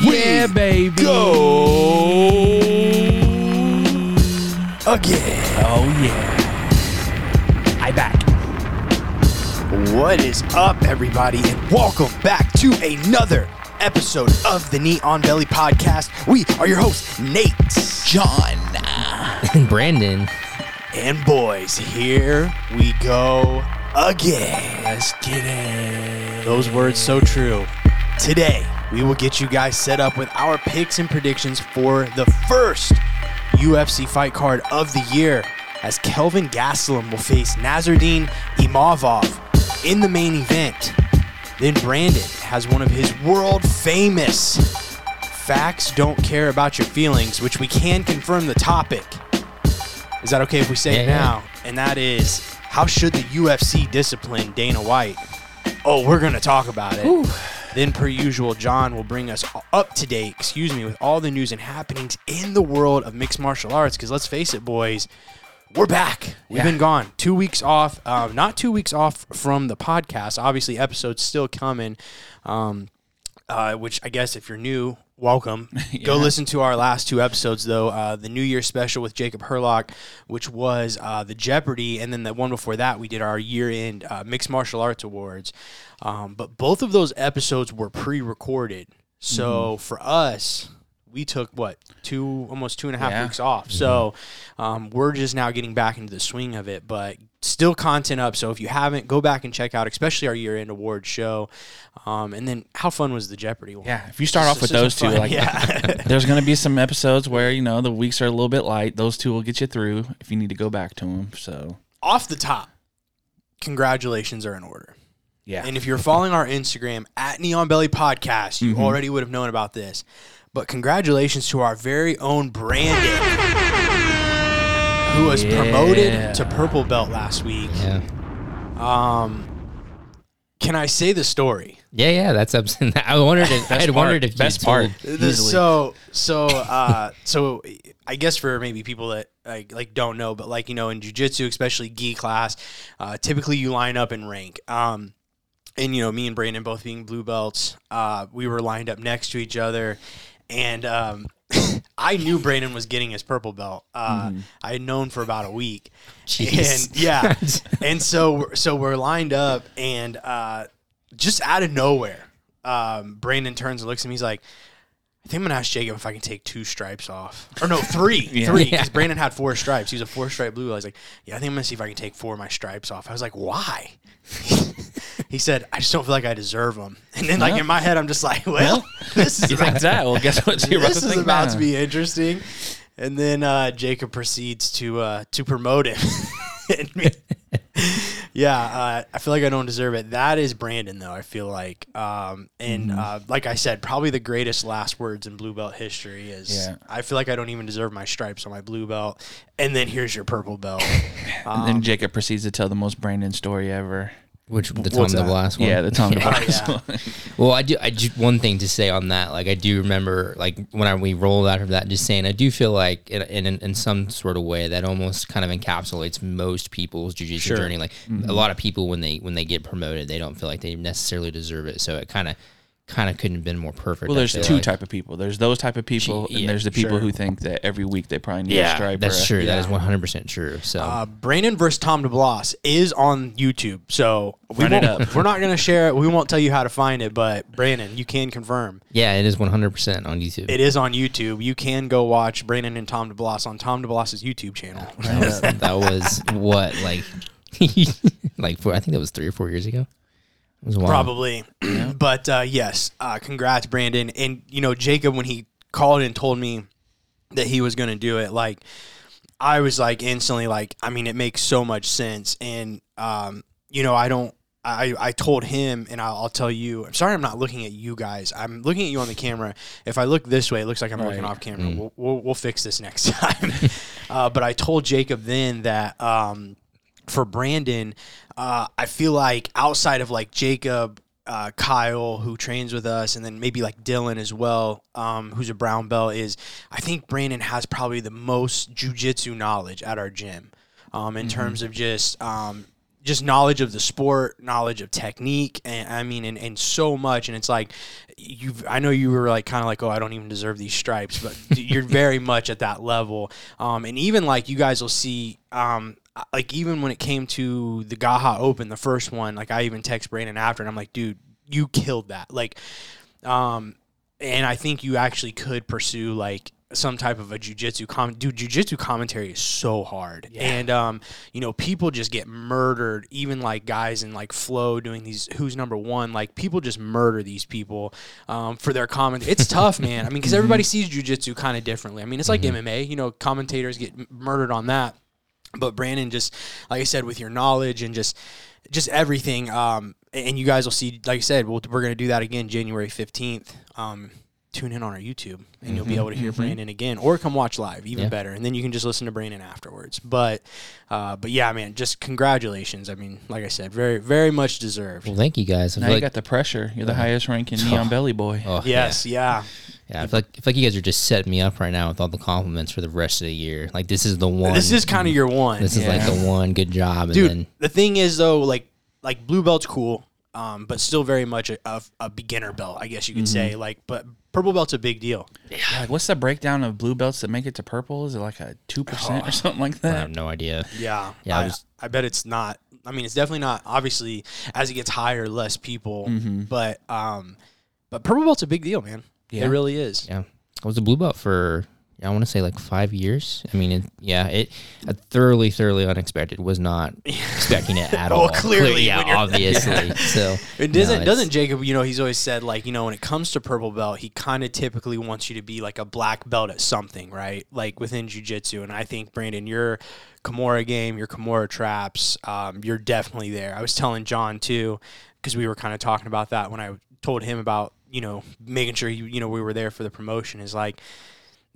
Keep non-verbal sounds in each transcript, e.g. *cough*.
Yeah, baby. Go again. Oh yeah. I back. What is up, everybody, and welcome back to another episode of the Neon Belly podcast. We are your hosts, Nate, John, *laughs* And Brandon. and boys. Here we go again. Let's get it. Those words so true. Today, we will get you guys set up with our picks and predictions for the first UFC fight card of the year as Kelvin Gastelum will face Nassourdine Imavov in the main event. Then Brandon has one of his world famous facts don't care about your feelings, which we can confirm the topic. Is that okay if we say Yeah, it yeah. now? And that is how should the UFC discipline Dana White? Oh, we're going to talk about it. Then, per usual, John will bring us up to date, excuse me, with all the news and happenings in the world of mixed martial arts. Because let's face it, boys, we're back. We've Yeah. been gone two weeks off. Um, not two weeks off from the podcast. Obviously, episodes still coming. Um, uh, which I guess if you're new, welcome. *laughs* Go listen to our last two episodes, though. Uh, the New Year special with Jacob Herlock, which was uh, the Jeopardy, and then the one before that, we did our year end uh, Mixed Martial Arts Awards. Um, but both of those episodes were pre recorded. So for us, we took what two almost two and a half Yeah. weeks off so um, we're just now getting back into the swing of it but still content up so if you haven't go back and check out especially our year-end award show um, and then how fun was the jeopardy one Yeah, if you start off with those two, fun, like yeah. *laughs* there's gonna be some episodes where you know the weeks are a little bit light. Those two will get you through if you need to go back to them. So off the top congratulations are in order yeah, And if you're following our Instagram at Neon Belly Podcast, you Mhm. already would have known about this. But congratulations to our very own Brandon, who was Yeah. promoted to purple belt last week. Yeah. Um, can I say the story? Yeah, yeah, that's *laughs* I wondered if I had part, wondered if best you part. told- The- so so uh so I guess for maybe people that like, like don't know, but like you know in jujitsu, especially gi class, uh, typically you line up in rank. Um, and you know me and Brandon both being blue belts, uh, we were lined up next to each other, and um, I knew Brandon was getting his purple belt. Uh, I had known for about a week, Jeez. and yeah, *laughs* and so we're- so we're lined up, and uh, just out of nowhere, um, Brandon turns and looks at me. He's like, "I think I'm gonna ask Jacob if I can take two stripes off, or no, three, *laughs* Yeah. three, Yeah. because Brandon had four stripes. He was a four stripe blue. I was like, "Yeah, I think I'm gonna see if I can take four of my stripes off." I was like, "Why?" *laughs* he said, "I just don't feel like I deserve them." *laughs* And then, like in my head, I'm just like, "Well, *laughs* this is you think that? Well, guess what? *laughs* You're about this to is think about now. to be interesting. And then uh, Jacob proceeds to uh, to promote him. And yeah, uh, I feel like I don't deserve it. That is Brandon, though. I feel like, um, and Mm-hmm. uh, like I said, probably the greatest last words in blue belt history is. Yeah. I feel like I don't even deserve my stripes on my blue belt, and then here's your purple belt. And Um, then Jacob proceeds to tell the most Brandon story ever. Which the Tom What's the that? last one. Yeah, the Tom *laughs* Yeah. DeBlass Oh, one. Well, I do. I do one thing to say on that. Like, I do remember, like when I, we rolled out of that, just saying, I do feel like, in, in in some sort of way, that almost kind of encapsulates most people's jujitsu Sure. journey. Like, mm-hmm. a lot of people when they when they get promoted, they don't feel like they necessarily deserve it. So it kind of kind of couldn't have been more perfect. Well, there's two like. type of people. There's those type of people, Gee, and yeah, there's the people sure. who think that every week they probably need a Yeah, that's or a- true. That is 100 percent true. So Uh, Brandon versus Tom DeBlass is on YouTube, so we Run it won't, up. we're not going to share it. We won't tell you how to find it, but Brandon, you can confirm yeah, it is 100 percent on YouTube. it is on YouTube. You can go watch Brandon and Tom DeBlass on Tom DeBlass's YouTube channel. That was, that was what like *laughs* like four, I think that was three or four years ago. It was a while. Probably, *clears throat* but uh, yes, uh, congrats, Brandon. And you know, Jacob, when he called and told me that he was going to do it, like I was like instantly like, I mean, it makes so much sense. And um, you know, I don't. I, I told him, and I'll, I'll tell you. I'm sorry, I'm not looking at you guys. I'm looking at you on the camera. If I look this way, it looks like I'm looking off camera. We'll, we'll, we'll fix this next *laughs* time. *laughs* uh, but I told Jacob then that um, for Brandon, uh, I feel like outside of like Jacob, uh, Kyle, who trains with us, and then maybe like Dylan as well, um, who's a brown belt, is I think Brandon has probably the most jujitsu knowledge at our gym um, in terms of just. Um, just knowledge of the sport, knowledge of technique, and I mean, and, and so much. And it's like, you've, I know you were like kind of like, oh, I don't even deserve these stripes, but *laughs* you're very much at that level. Um, and even like you guys will see, um, like even when it came to the Gaha Open, the first one, like I even text Brandon after, and I'm like, dude, you killed that. Like, um, and I think you actually could pursue like some type of a jujitsu com dude jujitsu commentary is so hard. And um you know people just get murdered even like guys in like flow doing these who's number one like people just murder these people um for their comment it's *laughs* tough man. I mean because everybody sees jujitsu kind of differently. I mean it's like mma you know commentators get m- murdered on that but Brandon just like I said with your knowledge and just just everything um and you guys will see like I said we'll, we're going to do that again January 15th um tune in on our YouTube and you'll be able to hear Brandon again or come watch live even Yeah. better and then you can just listen to Brandon afterwards but uh but yeah man just congratulations I mean like I said very very much deserved Well, thank you guys. I Now feel you like, got the pressure. You're the highest ranking *laughs* neon belly boy. oh, yes yeah Yeah, I feel like I feel like you guys are just setting me up right now with all the compliments for the rest of the year. Like this is the one. this is kind of your one this is like the one good job, and dude then the thing is though like like blue belt's cool um but still very much a, a, a beginner belt i guess you could say like but purple belt's a big deal Yeah, like, what's the breakdown of blue belts that make it to purple? Is it like a two percent or something like that? I that? have no idea. yeah Yeah, I I, was- I bet it's not i mean it's definitely not obviously as it gets higher less people but um but purple belt's a big deal man Yeah. it really is Yeah, I was a blue belt for I want to say like five years. I mean, it, yeah, it thoroughly, thoroughly unexpected. Was not *laughs* expecting it at all. clearly, Clear- yeah, obviously. *laughs* So It doesn't it's- doesn't Jacob, you know, he's always said like, you know, when it comes to purple belt, he kind of typically wants you to be like a black belt at something, right? Like within jiu-jitsu and I think Brandon, your Kimura game, your Kimura traps, um, you're definitely there. I was telling John too because we were kind of talking about that when I told him about, you know, making sure he, you know, we were there for the promotion is like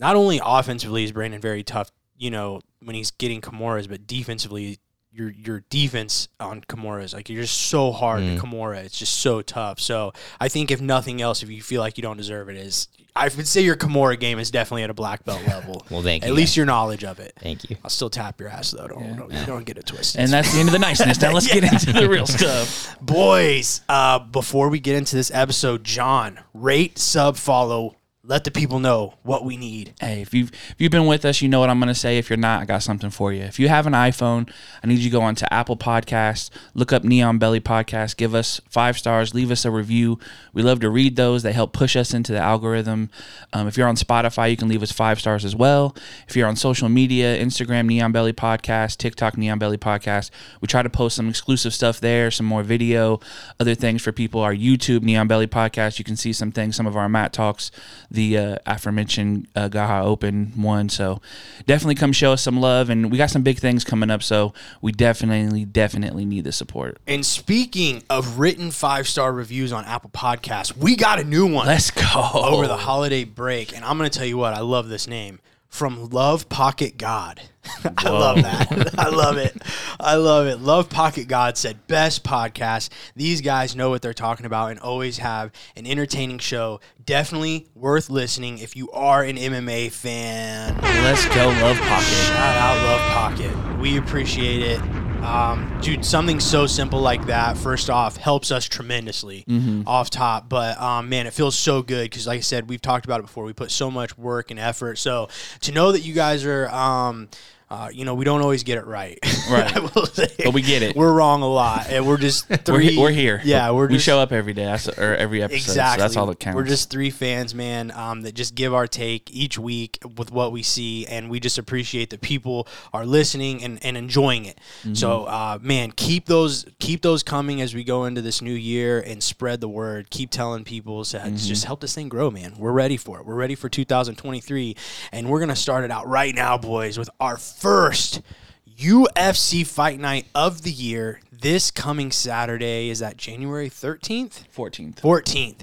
not only offensively is Brandon very tough, you know, when he's getting Kimuras, but defensively, your your defense on Kimuras, like you're just so hard Mm. to Kimura. It's just so tough. So I think if nothing else, if you feel like you don't deserve it, is I would say your Kimura game is definitely at a black belt level. *laughs* Well, thank At you, At least your knowledge of it. Thank you. I'll still tap your ass though. Don't don't, you don't get it twisted. And that's the end of the niceness. Now *laughs* let's get into the real *laughs* stuff. Boys, uh, before we get into this episode, John, rate, sub, follow. Let the people know what we need. Hey, if you've if you've been with us, you know what I'm gonna say. If you're not, I got something for you. If you have an iPhone, I need you to go onto Apple Podcasts, look up Neon Belly Podcast, give us five stars, leave us a review. We love to read those. They help push us into the algorithm. Um, if you're on Spotify, you can leave us five stars as well. If you're on social media, Instagram Neon Belly Podcast, TikTok Neon Belly Podcast, we try to post some exclusive stuff there, some more video, other things for people. Our YouTube Neon Belly Podcast, you can see some things, some of our Matt talks, uh, aforementioned uh, Gaha Open one. So definitely come show us some love, and we got some big things coming up. So we definitely, definitely need the support. And speaking of written five star reviews on Apple Podcasts, we got a new one Let's go over the holiday break. And I'm going to tell you what, I love this name from Love Pocket God. *laughs* I love that. I love it. I love it. Love Pocket God said, best podcast. These guys know what they're talking about and always have an entertaining show. Definitely worth listening if you are an MMA fan. Let's go, Love Pocket. Shout out Love Pocket. We appreciate it. Um, dude, something so simple like that, first off, helps us tremendously off top. But um, man, it feels so good because, like I said, we've talked about it before. We put so much work and effort. So to know that you guys are, um, uh, you know, we don't always get it right. Right. *laughs* I will say. But we get it. We're wrong a lot, and we're just 3 We're, we're here. Yeah, we're we just, show up every day that's, or every episode. Exactly. So that's all that counts. We're just three fans, man, um, that just give our take each week with what we see, and we just appreciate that people are listening and, and enjoying it. Mm-hmm. So, uh, man, keep those keep those coming as we go into this new year and spread the word. Keep telling people so Mm-hmm. just help this thing grow, man. We're ready for it. We're ready for 2023, and we're gonna start it out right now, boys, with our first. UFC Fight Night of the year this coming Saturday is that January 13th? 14th. 14th.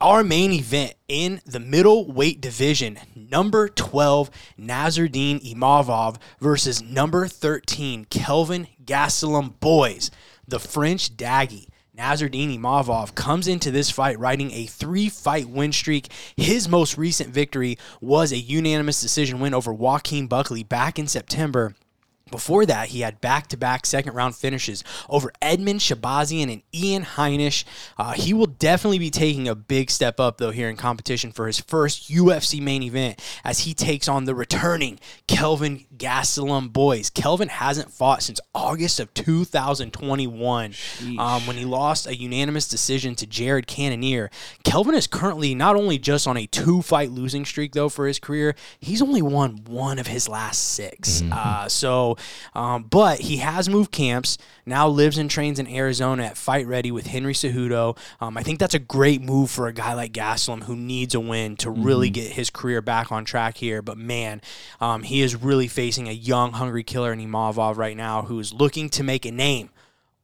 Our main event in the middleweight division, number 12, Nassourdine Imavov versus number 13, Kelvin Gastelum Boys, the French Daggy. Nassourdine Imavov comes into this fight riding a three fight win streak. His most recent victory was a unanimous decision win over Joaquin Buckley back in September Before that, he had back to back second round finishes over Edmen Shahbazyan and Ian Heinisch. Uh, he will definitely be taking a big step up, though, here in competition for his first UFC main event as he takes on the returning Kelvin Gastelum boys. Kelvin hasn't fought since August of 2021 um, when he lost a unanimous decision to Jared Cannonier. Kelvin is currently not only just on a two fight losing streak, though, for his career, he's only won one of his last 6 Uh, so, um, but he has moved camps, now lives and trains in Arizona at Fight Ready with Henry Cejudo. Um, I think that's a great move for a guy like Gastelum who needs a win to really get his career back on track here. But man, um, he is really facing a young, hungry killer in Imavov right now who is looking to make a name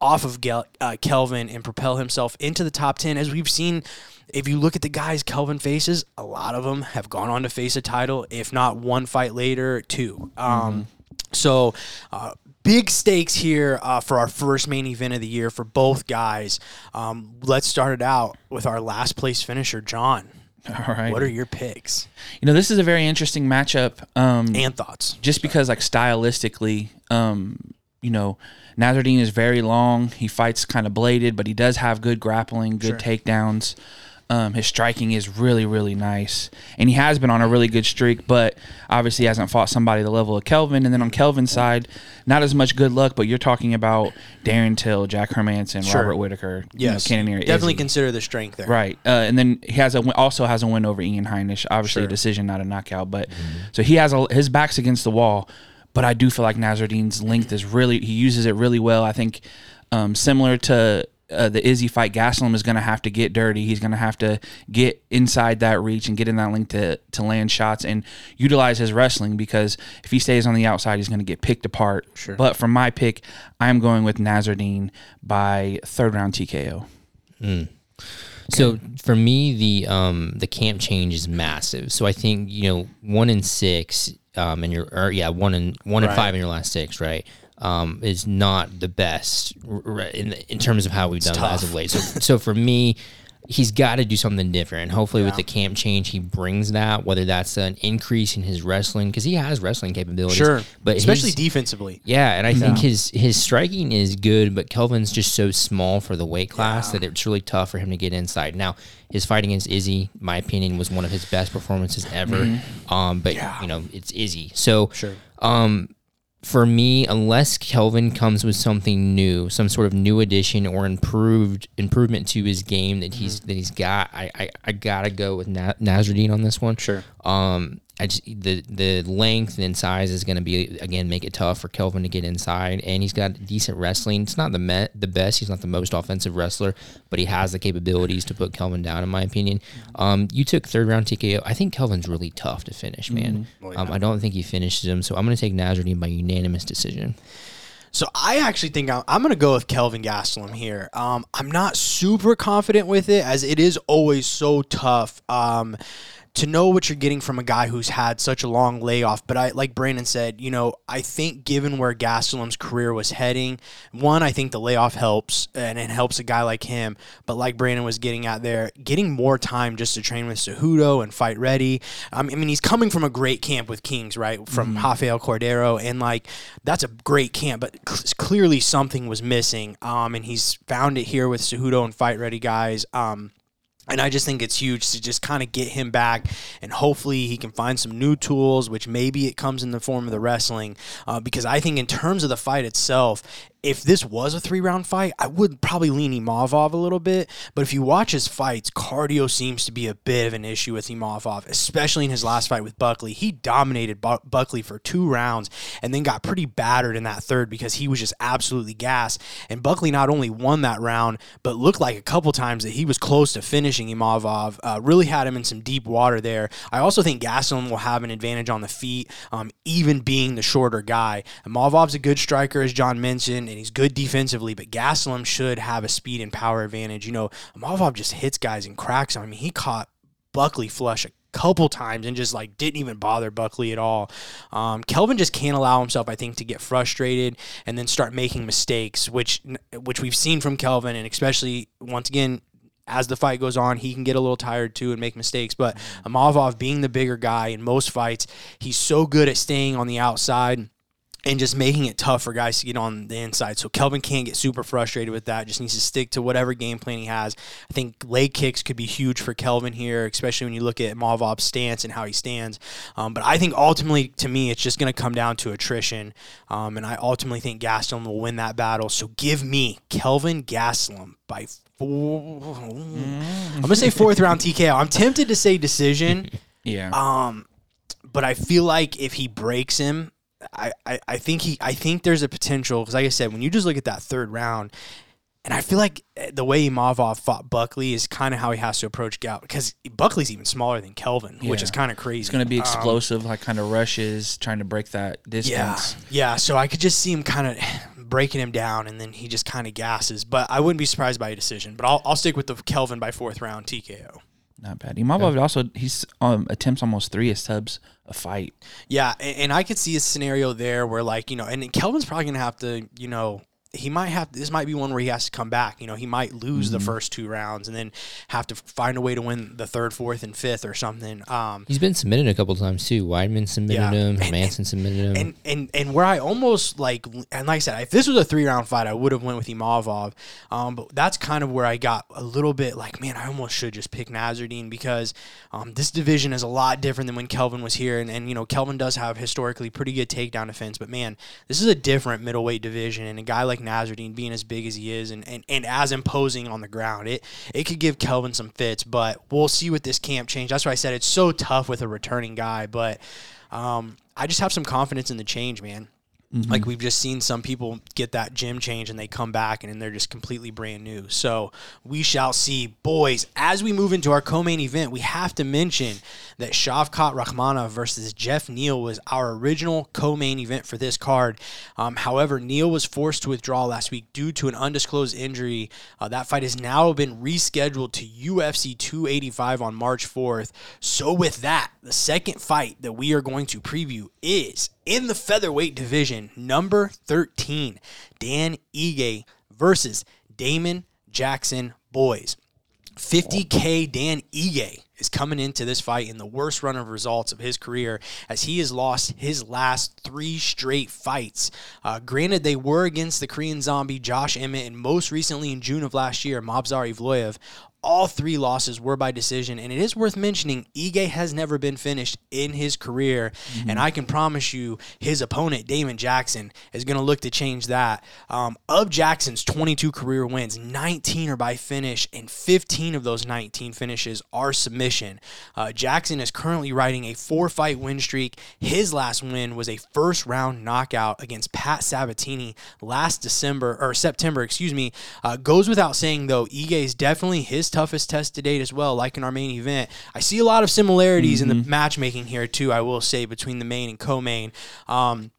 off of Gel- uh, Kelvin and propel himself into the top 10. As we've seen, if you look at the guys Kelvin faces, a lot of them have gone on to face a title, if not one fight later, two. Um, So, uh, big stakes here uh, for our first main event of the year for both guys. Um, let's start it out with our last place finisher, John. *laughs* All right. What are your picks you know, this is a very interesting matchup. Um, and thoughts? just because like stylistically, um, you know, Nassourdine is very long. He fights kind of bladed, but he does have good grappling, good takedowns. Um, his striking is really, really nice, and he has been on a really good streak. But obviously, hasn't fought somebody the level of Kelvin. And then on Kelvin's side, not as much good luck. But you're talking about Darren Till, Jack Hermansson, Sure. Robert Whitaker, Yes, you know, Cannonier, definitely Izzy. consider the strength there. Right, uh, and then he has a also has a win over Ian Heinisch. Obviously, a decision, not a knockout. But so he has a, his back's against the wall. But I do feel like Nassourdine's length is really he uses it really well. I think um, similar to uh, the Izzy fight, Gastelum is going to have to get dirty. He's going to have to get inside that reach and get in that link to to land shots and utilize his wrestling because if he stays on the outside, he's going to get picked apart. Sure. But for my pick, I am going with Nassourdine by third round TKO. So for me, the um the camp change is massive. So I think you know one in six, um, and your or yeah one in one in five in your last six, right? Um, is not the best r- r- in in terms of how we've done it as tough. of late. So so for me. He's got to do something different, and hopefully, with the camp change, he brings that. Whether that's an increase in his wrestling, because he has wrestling capabilities, Sure, but especially his- defensively. yeah, and I think his his striking is good, but Kelvin's just so small for the weight class that it's really tough for him to get inside. Now, his fight against Izzy, my opinion, was one of his best performances ever. Um, but you know, it's Izzy, so Sure. um, for me, unless Kelvin comes with something new, some sort of new addition or improved improvement to his game that he's that he's got, I I, I gotta go with Na- Nassourdine on this one. Sure. Um, I just the the length and size is going to be again make it tough for Kelvin to get inside, and he's got decent wrestling. It's not the met the best. He's not the most offensive wrestler, but he has the capabilities to put Kelvin down, in my opinion. Um, you took third round TKO. I think Kelvin's really tough to finish, man. um, I don't think he finishes him, so I'm going to take Nassourdine by unanimous decision. So I actually think I'm, I'm going to go with Kelvin Gastelum here. Um, I'm not super confident with it, as it is always so tough um, to know what you're getting from a guy who's had such a long layoff. But I, like Brandon said, you know, I think given where Gastelum's career was heading, one, I think the layoff helps, and it helps a guy like him. But like Brandon was getting out there, getting more time just to train with Cejudo and fight ready. Um, I mean, he's coming from a great camp with Kings, right? From Rafael Cordero, and like that's a great camp, but c- clearly something was missing. Um, and he's found it here with Cejudo and fight ready guys. Um, and I just think it's huge to just kind of get him back, and hopefully he can find some new tools, which maybe it comes in the form of the wrestling. Uh, because I think in terms of the fight itself, if this was a three round fight, I would probably lean Imavov a little bit. But if you watch his fights, cardio seems to be a bit of an issue with Imavov, especially in his last fight with Buckley. He dominated Bu- Buckley for two rounds and then got pretty battered in that third because he was just absolutely gassed. And Buckley not only won that round, but looked like a couple times that he was close to finishing Imavov. Uh, really had him in some deep water there. I also think Gastelum will have an advantage on the feet, um, even being the shorter guy. Imavov's a good striker, as John mentioned, and he's good defensively, but Gastelum should have a speed and power advantage. You know, Imavov just hits guys and cracks them. I mean, he caught Buckley flush a couple times and just like didn't even bother Buckley at all. Um, Kelvin just can't allow himself, I think, to get frustrated and then start making mistakes, which which we've seen from Kelvin, and especially once again. As the fight goes on, he can get a little tired too and make mistakes. But Imavov being the bigger guy in most fights, he's so good at staying on the outside and just making it tough for guys to get on the inside. So Kelvin can't get super frustrated with that. Just needs to stick to whatever game plan he has. I think leg kicks could be huge for Kelvin here, especially when you look at Mavov's stance and how he stands. Um, but I think ultimately, to me, it's just going to come down to attrition. Um, and I ultimately think Gastelum will win that battle. So give me Kelvin Gastelum by four. I'm going to say fourth round TKO. *laughs* I'm tempted to say decision. Yeah. Um, but I feel like if he breaks him, I, I, I think he I think there's a potential because like I said, when you just look at that third round, and I feel like eh, the way Imavov fought Buckley is kind of how he has to approach Gal because Buckley's even smaller than Kelvin, which is kind of crazy. It's going to be Um, explosive, like kind of rushes, trying to break that distance. yeah, yeah. So I could just see him kind of breaking him down, and then he just kind of gasses. But I wouldn't be surprised by a decision. But I'll, I'll stick with the Kelvin by fourth round TKO. Not bad. Imavov also he's um, attempts almost three subs a fight. Yeah, and, and I could see a scenario there where like you know, and Kelvin's probably gonna have to you know. He might have. This might be one where he has to come back. You know, he might lose the first two rounds and then have to find a way to win the third, fourth, and fifth or something. Um, He's been submitted a couple times too. Weidman submitted Yeah. him. And- Manson submitted him. and and and where I almost like, and like I said, if this was a three round fight, I would have went with Imavov. Um, but that's kind of where I got a little bit like, man, I almost should just pick Nassourdine because um, this division is a lot different than when Kelvin was here, and and you know Kelvin does have historically pretty good takedown defense, but man, this is a different middleweight division, and a guy like Nassourdine being as big as he is and, and, and as imposing on the ground, it it could give Kelvin some fits, but we'll see with this camp change. That's why I said it's so tough with a returning guy, but. Um, I just have some confidence in the change, man. Like we've just seen some people get that gym change and they come back and they're just completely brand new. So we shall see. Boys, as we move into our co-main event, we have to mention that Shavkat Rakhmonov versus Jeff Neal was our original co-main event for this card. Um, however, Neal was forced to withdraw last week due to an undisclosed injury. Uh, that fight has now been rescheduled to UFC 285 on March 4th. So with that, the second fight that we are going to preview is in the featherweight division, number 13, Dan Ige versus Damon Jackson Boys. 50K Dan Ige is coming into this fight in the worst run of results of his career as he has lost his last three straight fights. Uh, granted, they were against the Korean zombie Josh Emmett and most recently in June of last year, Movsar Evloev. All three losses were by decision, and it is worth mentioning Ige has never been finished in his career, and I can promise you his opponent Damon Jackson is going to look to change that. Um, of Jackson's 22 career wins, 19 are by finish, and 15 of those 19 finishes are submission. Uh, Jackson is currently riding a four-fight win streak. His last win was a first-round knockout against Pat Sabatini last December or September, excuse me. Uh, goes without saying though, Ige is definitely his toughest test to date as well. Like in our main event, I see a lot of similarities in the matchmaking here too. I will say between the main and co-main. Um,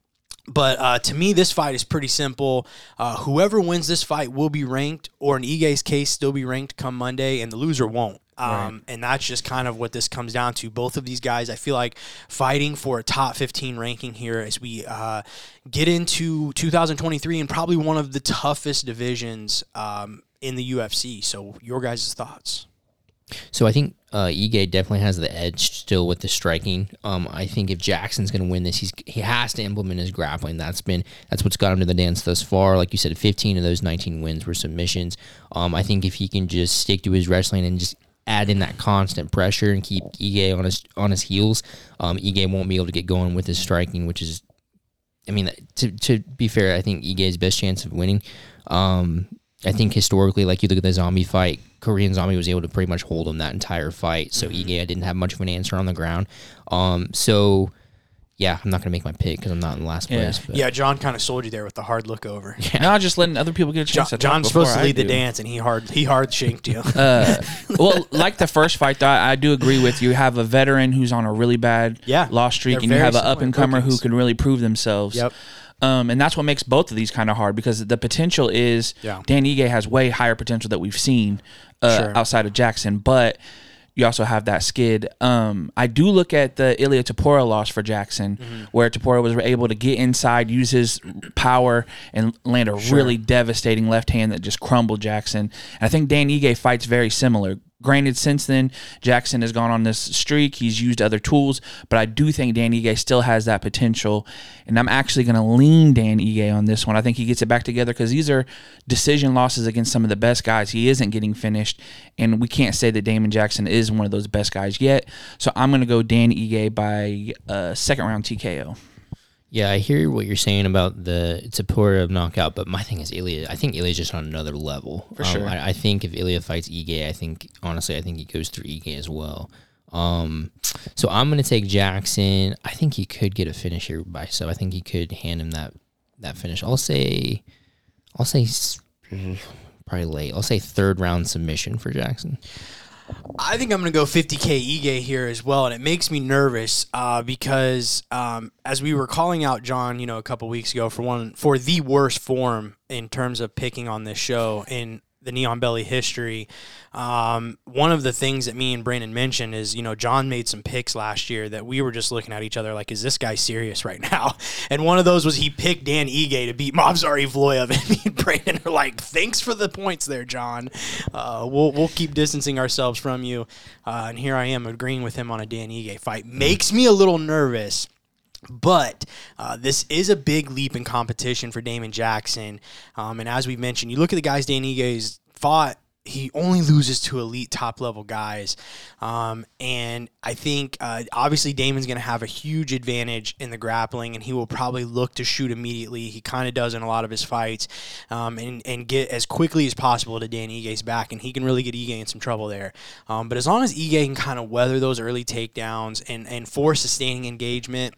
but uh, to me, this fight is pretty simple. Uh, whoever wins this fight will be ranked, or in Ige's case, still be ranked come Monday, and the loser won't. Um, And that's just kind of what this comes down to. Both of these guys, I feel like, fighting for a top 15 ranking here as we uh, get into 2023 and probably one of the toughest divisions um, in the UFC. So, your guys' thoughts? So I think uh, Ige definitely has the edge still with the striking. Um, I think if Jackson's going to win this, he's he has to implement his grappling. That's been that's what's got him to the dance thus far. Like you said, 15 of those 19 wins were submissions. Um, I think if he can just stick to his wrestling and just add in that constant pressure and keep Ige on his on his heels, um, Ige won't be able to get going with his striking, which is, I mean, to to be fair, I think Ige's best chance of winning. Um, I think historically, like you look at the zombie fight, Korean zombie was able to pretty much hold him that entire fight. So Ige didn't have much of an answer on the ground. Um, so yeah, I'm not gonna make my pick because I'm not in last Yeah. place. But Yeah, John kind of sold you there with the hard look over. No, just letting other people get a John, chance to talk John's supposed to lead the dance, and he hard he hard shanked you. *laughs* Uh, well, like the first fight, though, I, I do agree with you. You have a veteran who's on a really bad Yeah, loss streak, they're and you have an up and comer who can really prove themselves. Yep. Um, and that's what makes both of these kind of hard because the potential is Yeah. Dan Ige has way higher potential that we've seen uh, Sure. outside of Jackson, but you also have that skid. Um, I do look at the Ilya Topuria loss for Jackson, Mm-hmm. where Topuria was able to get inside, use his power, and land a really devastating left hand that just crumbled Jackson. And I think Dan Ige fights very similar. Granted, since then, Jackson has gone on this streak. He's used other tools, but I do think Dan Ige still has that potential. And I'm actually going to lean Dan Ige on this one. I think he gets it back together because these are decision losses against some of the best guys. He isn't getting finished, and we can't say that Damon Jackson is one of those best guys yet. So I'm going to go Dan Ige by uh, second round TKO. Yeah, I hear what you're saying about the supportive knockout, but my thing is Ilya. I think Ilya's just on another level. For sure. I, I think if Ilya fights Ige, I think honestly, I think he goes through Ige as well. Um, so I'm gonna take Jackson. I think he could get a finish here by so. I think he could hand him that that finish. I'll say, I'll say *sighs* probably late. I'll say third round submission for Jackson. I think I'm going to go 50k Ige here as well, and it makes me nervous uh, because um, as we were calling out John, you know, a couple weeks ago for one for the worst form in terms of picking on this show in the Neon Belly history. Um, one of the things that me and Brandon mentioned is, you know, John made some picks last year that we were just looking at each other like, is this guy serious right now? *laughs* And one of those was he picked Dan Ige to beat Movsar Evloev, *laughs* and me and Brandon are like, thanks for the points there, John. Uh, we'll we'll keep distancing ourselves from you. Uh, and here I am agreeing with him on a Dan Ige fight. Makes me a little nervous. But uh, this is a big leap in competition for Damon Jackson. Um, and as we mentioned, you look at the guys Dan Ige's fought, he only loses to elite top level guys. Um, and I think uh, obviously Damon's going to have a huge advantage in the grappling, and he will probably look to shoot immediately. He kind of does in a lot of his fights, um, and, and get as quickly as possible to Dan Ige's back, and he can really get Ige in some trouble there. Um, but as long as Ige can kind of weather those early takedowns and, and force sustaining engagement,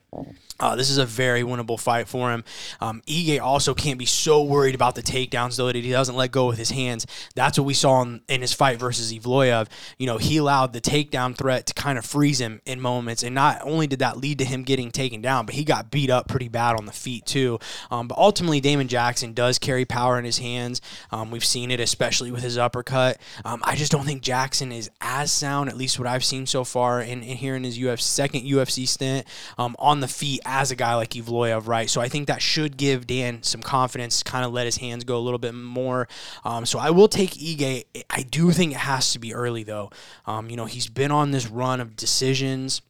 uh, this is a very winnable fight for him. Um, Ige also can't be so worried about the takedowns, though, that he doesn't let go with his hands. That's what we saw in, in his fight versus Evloev. You know, he allowed the takedown threat to kind of freeze him in moments, and not only did that lead to him getting taken down, but he got beat up pretty bad on the feet, too. Um, but ultimately, Damon Jackson does carry power in his hands. Um, we've seen it, especially with his uppercut. Um, I just don't think Jackson is as sound, at least what I've seen so far in here in his UFC, second UFC stint, um, on the feet as a guy like Evloev, right? So I think that should give Dan some confidence, kind of let his hands go a little bit more. Um, so I will take Ige. I do think it has to be early though. Um, you know, he's been on this run of decisions.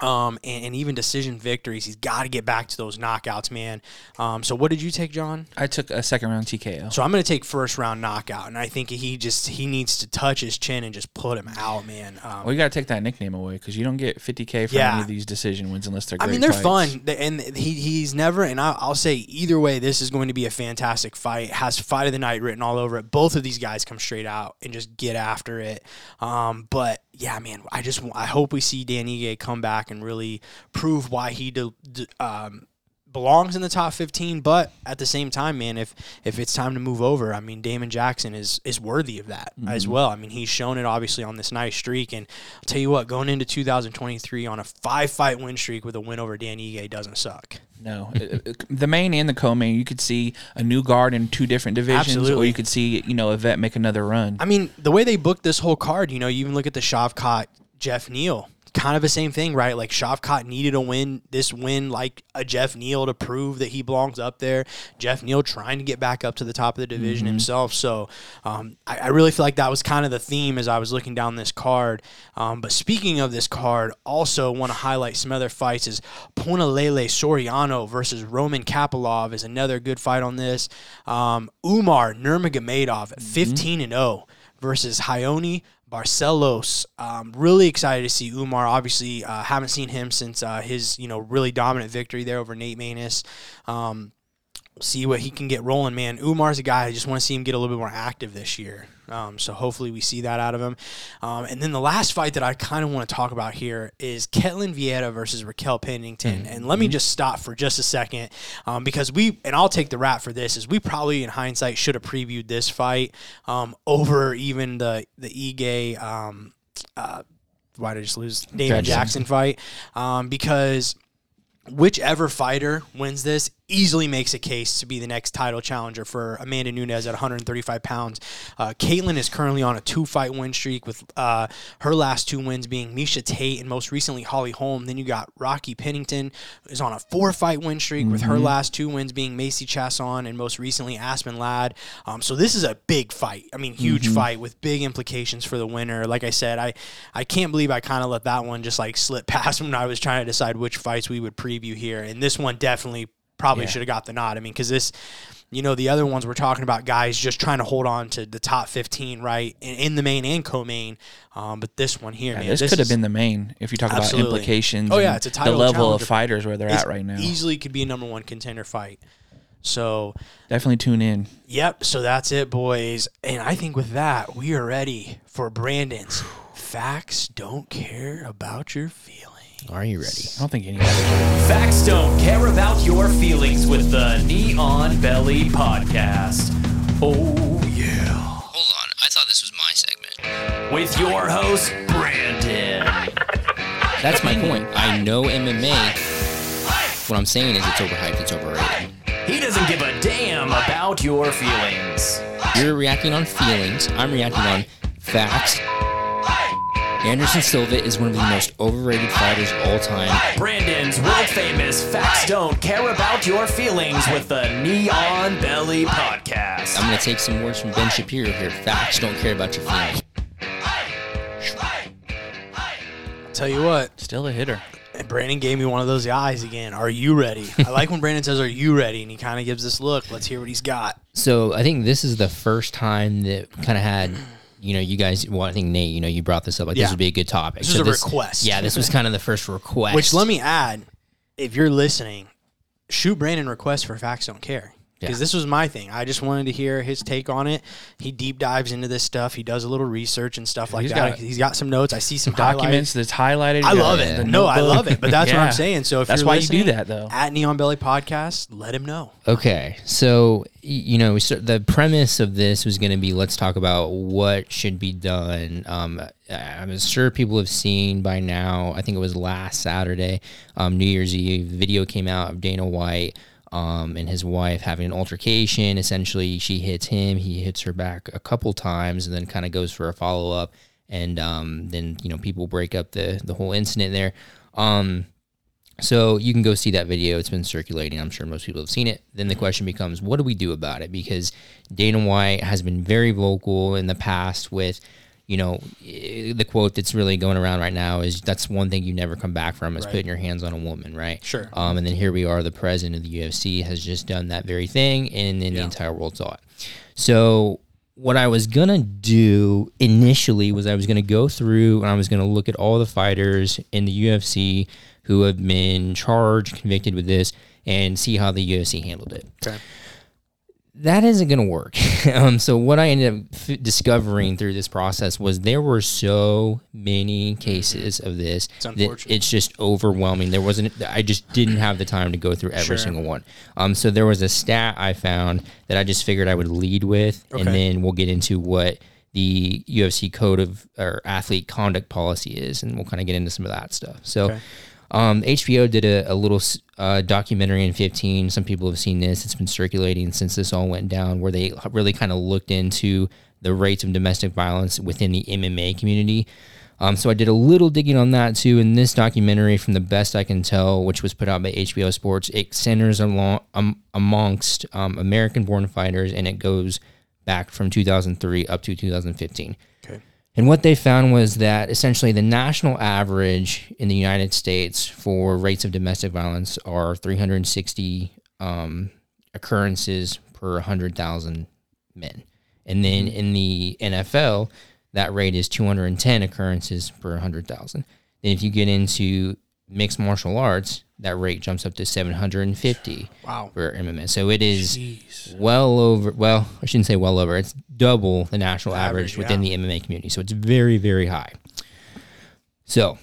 Um, and, and even decision victories, he's got to get back to those knockouts, man. Um, so what did you take, John? I took a second round TKO. So I'm going to take first round knockout, and I think he just he needs to touch his chin and just put him out, man. Um, Well, you got to take that nickname away because you don't get 50k for Yeah. any of these decision wins unless they're. I mean, they're fights. fun, and he he's never. And I, I'll say either way, this is going to be a fantastic fight. Has fight of the night written all over it. Both of these guys come straight out and just get after it. Um, but yeah, man, I just I hope we see Dan Ige come back and really prove why he do, d- um, belongs in the top 15 but at the same time man if if it's time to move over i mean damon jackson is is worthy of that as mm-hmm. well. I mean he's shown it obviously on this nice streak. And i'll tell you what going into 2023 on a five fight win streak with a win over dan ige doesn't suck. No, the main and the co-main, you could see a new guard in two different divisions, or you could see you know a vet make another run. I mean, the way they booked this whole card, you know, you even look at the Shavkat Jeff Neal, kind of the same thing, right? Like Shavkat needed a win, this win, like a Jeff Neal to prove that he belongs up there. Jeff Neal trying to get back up to the top of the division himself. So um, I, I really feel like that was kind of the theme as I was looking down this card. Um, but speaking of this card, also want to highlight some other fights. Is Punahele Soriano versus Roman Kopylov is another good fight on this. Um, Umar Nurmagomedov at 15 and 0 versus Raoni Barcelos. Um, really excited to see Umar. Obviously, uh, haven't seen him since uh, his you know really dominant victory there over Nate Maness. Um, see what he can get rolling, man. Umar's a guy I just want to see him get a little bit more active this year. Um, so hopefully we see that out of him. Um, and then the last fight that I kind of want to talk about here is Ketlen Vieira versus Raquel Pennington. And let me just stop for just a second um, because we and I'll take the rap for this is we probably in hindsight should have previewed this fight um, over even the the Ige. Um, uh, why did I just lose David Jackson. Jackson fight? Um, because whichever fighter wins this, easily makes a case to be the next title challenger for Amanda Nunes at 135 pounds. Uh, Caitlin is currently on a two fight win streak with uh, her last two wins being Miesha Tate and most recently Holly Holm. Then you got Rocky Pennington is on a four fight win streak with her last two wins being Macy Chiasson and most recently Aspen Ladd. Um, so this is a big fight. I mean, huge fight with big implications for the winner. Like I said, I I can't believe I kind of let that one just like slip *laughs* past when I was trying to decide which fights we would preview here, and this one definitely probably Yeah. should have got the nod. I mean, because this, you know, the other ones we're talking about guys just trying to hold on to the top 15, right, in, in the main and co-main. Um, but this one here, Yeah, man, this, could have been the main if you talk Absolutely. about implications. Oh, yeah, it's a title The level of fighters where they're at right now. Easily could be a number one contender fight. So, Definitely tune in. yep. So that's it, boys. And I think with that, we are ready for Brandon's facts. Don't care about your feelings. Are you ready? I don't think anybody. Facts don't care about your feelings with the Neon Belly Podcast. Oh, yeah. Hold on. I thought this was my segment. With your host, Brandon. That's my point. I know MMA. What I'm saying is it's overhyped. It's overrated. He doesn't give a damn about your feelings. You're reacting on feelings. I'm reacting on facts. Anderson Silva is one of the most overrated fighters of all time. Brandon's world famous Facts Don't Care About Your Feelings with the Neon Belly Podcast. I'm going to take some words from Ben Shapiro here. Facts don't care about your feelings. Tell you what, Still a hitter. And Brandon gave me one of those eyes again. Are you ready? I like when Brandon says, Are you ready? And he kind of gives this look. Let's hear what he's got. So I think this is the first time that kind of had, you know, you guys. Well, I think Nate, you know, you brought this up. Like Yeah. this would be a good topic. This was a request. Yeah, this was kind of the first request. Which let me add, if you're listening, shoot Brandon requests for Facts Don't Care. Because Yeah. this was my thing. I just wanted to hear his take on it. He deep dives into this stuff. He does a little research and stuff like He's that. got- he's got some notes. I see some Documents that's highlighted. I love it. No, I love it. But that's what I'm *laughs* saying. So if That's you're why you do that, though. At Neon Belly Podcast, let him know. Okay, so you know, start, the premise of this was going to be let's talk about what should be done. Um, I'm sure people have seen by now. I think it was last Saturday, um, New Year's Eve. Video came out of Dana White um, and his wife having an altercation. Essentially, she hits him, he hits her back a couple times, and then kind of goes for a follow up. And um, then you know people break up the the whole incident there. Um, so you can go see that video. It's been circulating. I'm sure most people have seen it. Then the question becomes, what do we do about it? Because Dana White has been very vocal in the past with, you know, eh, the quote that's really going around right now is that's one thing you never come back from is Right. putting your hands on a woman, right? Sure. Um, and then here we are, the president of the UFC has just done that very thing, and then the entire world saw it. So what I was gonna do initially was I was gonna go through and I was gonna look at all the fighters in the UFC who have been charged, convicted with this, and see how the UFC handled it. Okay. That isn't going to work. *laughs* um, so what I ended up f- discovering through this process was there were so many cases of this It's unfortunate. it's just overwhelming. There wasn't. I just didn't have the time to go through every Sure. single one. Um, so there was a stat I found that I just figured I would lead with, Okay. and then we'll get into what the UFC code of or athlete conduct policy is, and we'll kind of get into some of that stuff. So. Okay. Um, HBO did a, a little uh, documentary in 15. Some people have seen this. It's been circulating since this all went down, where they really kind of looked into the rates of domestic violence within the MMA community. Um, so I did a little digging on that too. In this documentary, from the best I can tell, which was put out by HBO Sports, it centers along, um, amongst um, American-born fighters, and it goes back from 2003 up to 2015. And what they found was that essentially the national average in the United States for rates of domestic violence are 360 um, occurrences per 100,000 men. And then in the NFL, that rate is 210 occurrences per 100,000. Then if you get into mixed martial arts, that rate jumps up to 750 Wow. for MMA. So it is well over. Well, I shouldn't say well over. It's double the national average, Average, within the MMA community. So it's very, very high. So,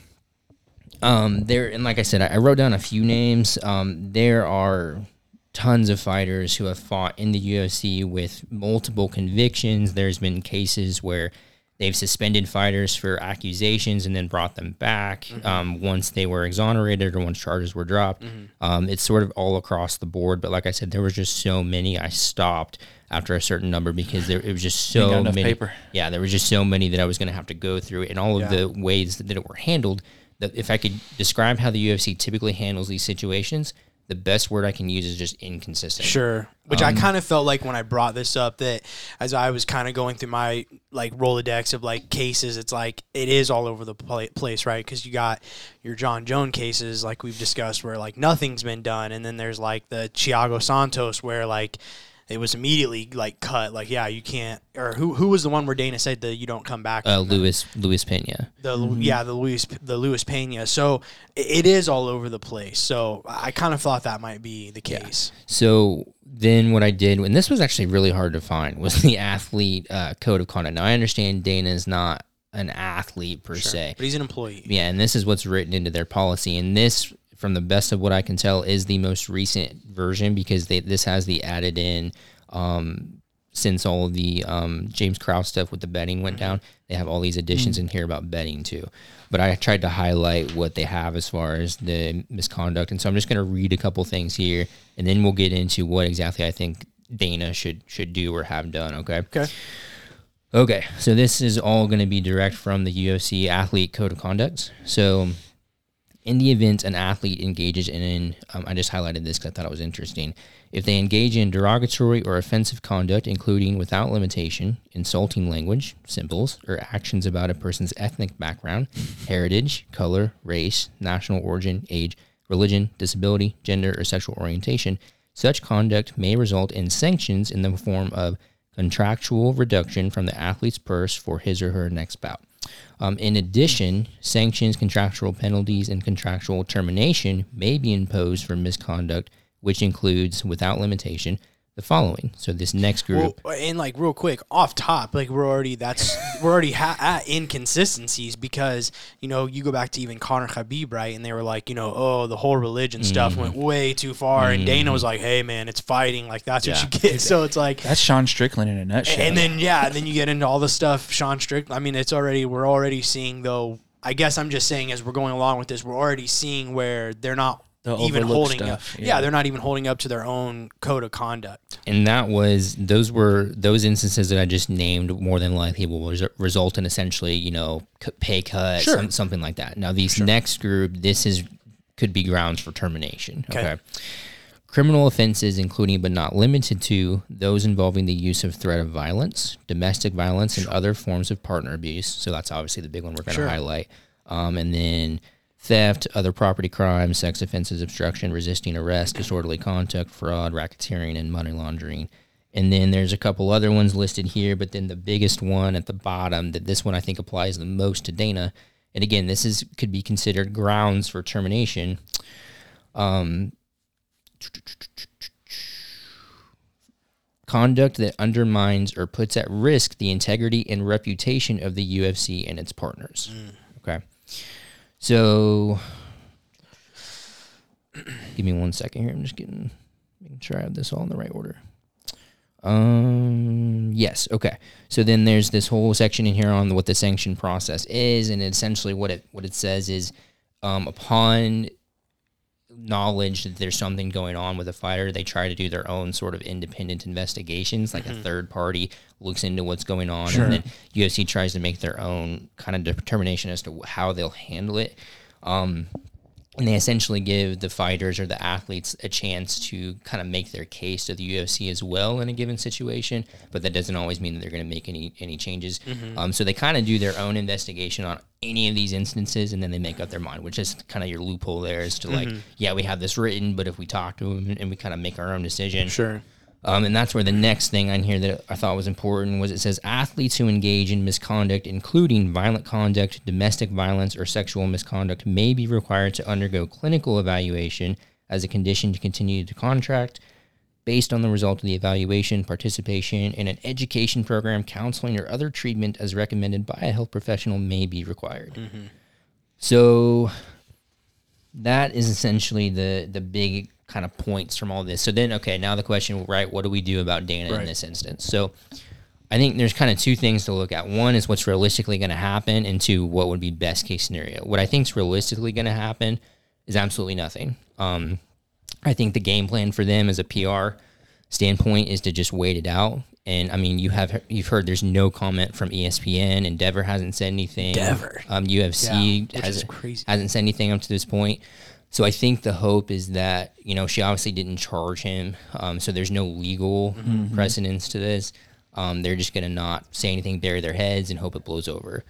um, there and like I said, I, I wrote down a few names. Um, there are tons of fighters who have fought in the UFC with multiple convictions. There's been cases where They've suspended fighters for accusations and then brought them back um, once they were exonerated or once charges were dropped. Um, it's sort of all across the board. But like I said, there was just so many. I stopped after a certain number because there it was just so many. paper. Yeah, there was just so many that I was going to have to go through, and all of Yeah. the ways that it were handled. That if I could describe how the UFC typically handles these situations, the best word I can use is just inconsistent. Sure. Which I um, kind of felt like when I brought this up that as I was kind of going through my like Rolodex of like cases, it's like it is all over the pla- place, right? Because you got your Jon Jones cases, like we've discussed, where like nothing's been done, and then there's like the Thiago Santos, where like it was immediately like cut, like yeah, you can't. Or who who was the one where Dana said that you don't come back? Uh, Luis Luis Pena. the yeah the Luis the Luis Pena. So it, it is all over the place. So I kind of thought that might be the case. So then what I did, and this was actually really hard to find, was the athlete uh, code of conduct. Now I understand Dana is not an athlete per se. But he's an employee. Yeah, and this is what's written into their policy. And this, from the best of what I can tell, is the most recent version because they, this has the added in um, since all of the um, James Krause stuff with the betting went down. They have all these additions in here about betting too. But I tried to highlight what they have as far as the misconduct, and so I'm just going to read a couple things here, and then we'll get into what exactly I think Dana should should do or have done. Okay. Okay. Okay, so this is all going to be direct from the UFC Athlete Code of Conduct. So, in the event an athlete engages in, um, I just highlighted this because I thought it was interesting. If they engage in derogatory or offensive conduct, including without limitation, insulting language, symbols, or actions about a person's ethnic background, *laughs* heritage, color, race, national origin, age, religion, disability, gender, or sexual orientation, such conduct may result in sanctions in the form of contractual reduction from the athlete's purse for his or her next bout. Um, in addition, sanctions, contractual penalties, and contractual termination may be imposed for misconduct, which includes, without limitation, the following. So, this next group. Well, and like real quick, off top, like we're already that's we're already ha- at inconsistencies because you know you go back to even Conor Khabib, right? And they were like, you know, oh, the whole religion stuff went mm-hmm. way too far, and Dana mm-hmm. was like, hey, man, it's fighting, like that's what you get. *laughs* So it's like. That's Sean Strickland in a nutshell. And then yeah, and then you get into all the stuff Sean Strickland. I mean, it's already we're already seeing though. I guess I'm just saying as we're going along with this, we're already seeing where they're not The even holding stuff, up. yeah. Yeah. they're not even holding up to their own code of conduct. and that was those were those instances that I just named more than likely will res- result in essentially you know pay cut Sure. some, something like that. Now these next group this is could be grounds for termination. Okay. Okay. Criminal offenses, including but not limited to those involving the use of threat of violence, domestic violence, and other forms of partner abuse. So that's obviously the big one we're going to Sure. highlight. Um, and then theft, other property crimes, sex offenses, obstruction, resisting arrest, disorderly conduct, fraud, racketeering, and money laundering. And then there's a couple other ones listed here, but then the biggest one at the bottom, that this one I think applies the most to Dana. And again, this is could be considered grounds for termination. Um, conduct that undermines or puts at risk the integrity and reputation of the UFC and its partners. Okay. So *clears throat* give me one second here. I'm just getting making sure I have this all in the right order. Um yes, okay. So then there's this whole section in here on what the sanction process is and essentially what it what it says is um upon knowledge that there's something going on with a fighter, they try to do their own sort of independent investigations. Like a third party looks into what's going on, and then UFC tries to make their own kind of determination as to how they'll handle it. Um, and they essentially give the fighters or the athletes a chance to kind of make their case to the UFC as well in a given situation, but that doesn't always mean that they're going to make any any changes. Um, so they kind of do their own investigation on any of these instances, and then they make up their mind, which is kind of your loophole there, is to like, yeah, we have this written, but if we talk to them and we kind of make our own decision, Sure. Um, and that's where the next thing on here that I thought was important was it says athletes who engage in misconduct, including violent conduct, domestic violence, or sexual misconduct, may be required to undergo clinical evaluation as a condition to continue to contract. Based on the result of the evaluation, participation in an education program, counseling, or other treatment as recommended by a health professional may be required. So that is essentially the the big kind of points from all this. So then, okay, now the question, right? What do we do about Dana in this instance? So I think there's kind of two things to look at. One is what's realistically going to happen, and two, what would be best case scenario. What I think is realistically going to happen is absolutely nothing. Um, I think the game plan for them as a PR standpoint is to just wait it out. And I mean, you have you've heard there's no comment from ESPN. Endeavor hasn't said anything. Endeavor. um, UFC Yeah, crazy. hasn't said anything up to this point. So I think the hope is that you know she obviously didn't charge him, um, so there's no legal Mm-hmm. precedence to this. Um, they're just gonna not say anything, bury their heads, and hope it blows over.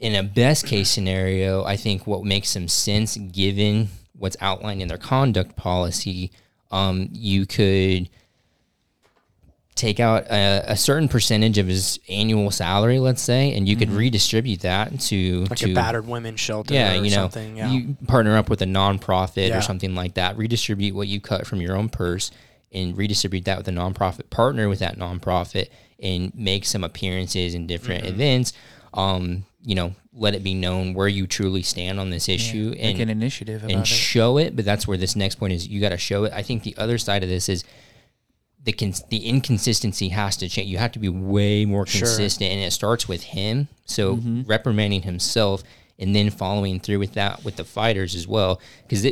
In a best case scenario, I think what makes some sense given what's outlined in their conduct policy, um, you could take out a, a certain percentage of his annual salary, let's say, and you could redistribute that to Mm-hmm. like to a battered women's shelter. yeah, or you know, something. Yeah. you partner up with a nonprofit Yeah. or something like that. Redistribute what you cut from your own purse and redistribute that with a nonprofit. Partner with that nonprofit and make some appearances in different Mm-hmm. events. Um, you know, let it be known where you truly stand on this issue and Make an initiative about and it. show it. But that's where this next point is. You got to show it. I think the other side of this is the cons- the inconsistency has to change. You have to be way more Sure. consistent, and it starts with him. So Mm-hmm. reprimanding himself, and then following through with that with the fighters as well. Because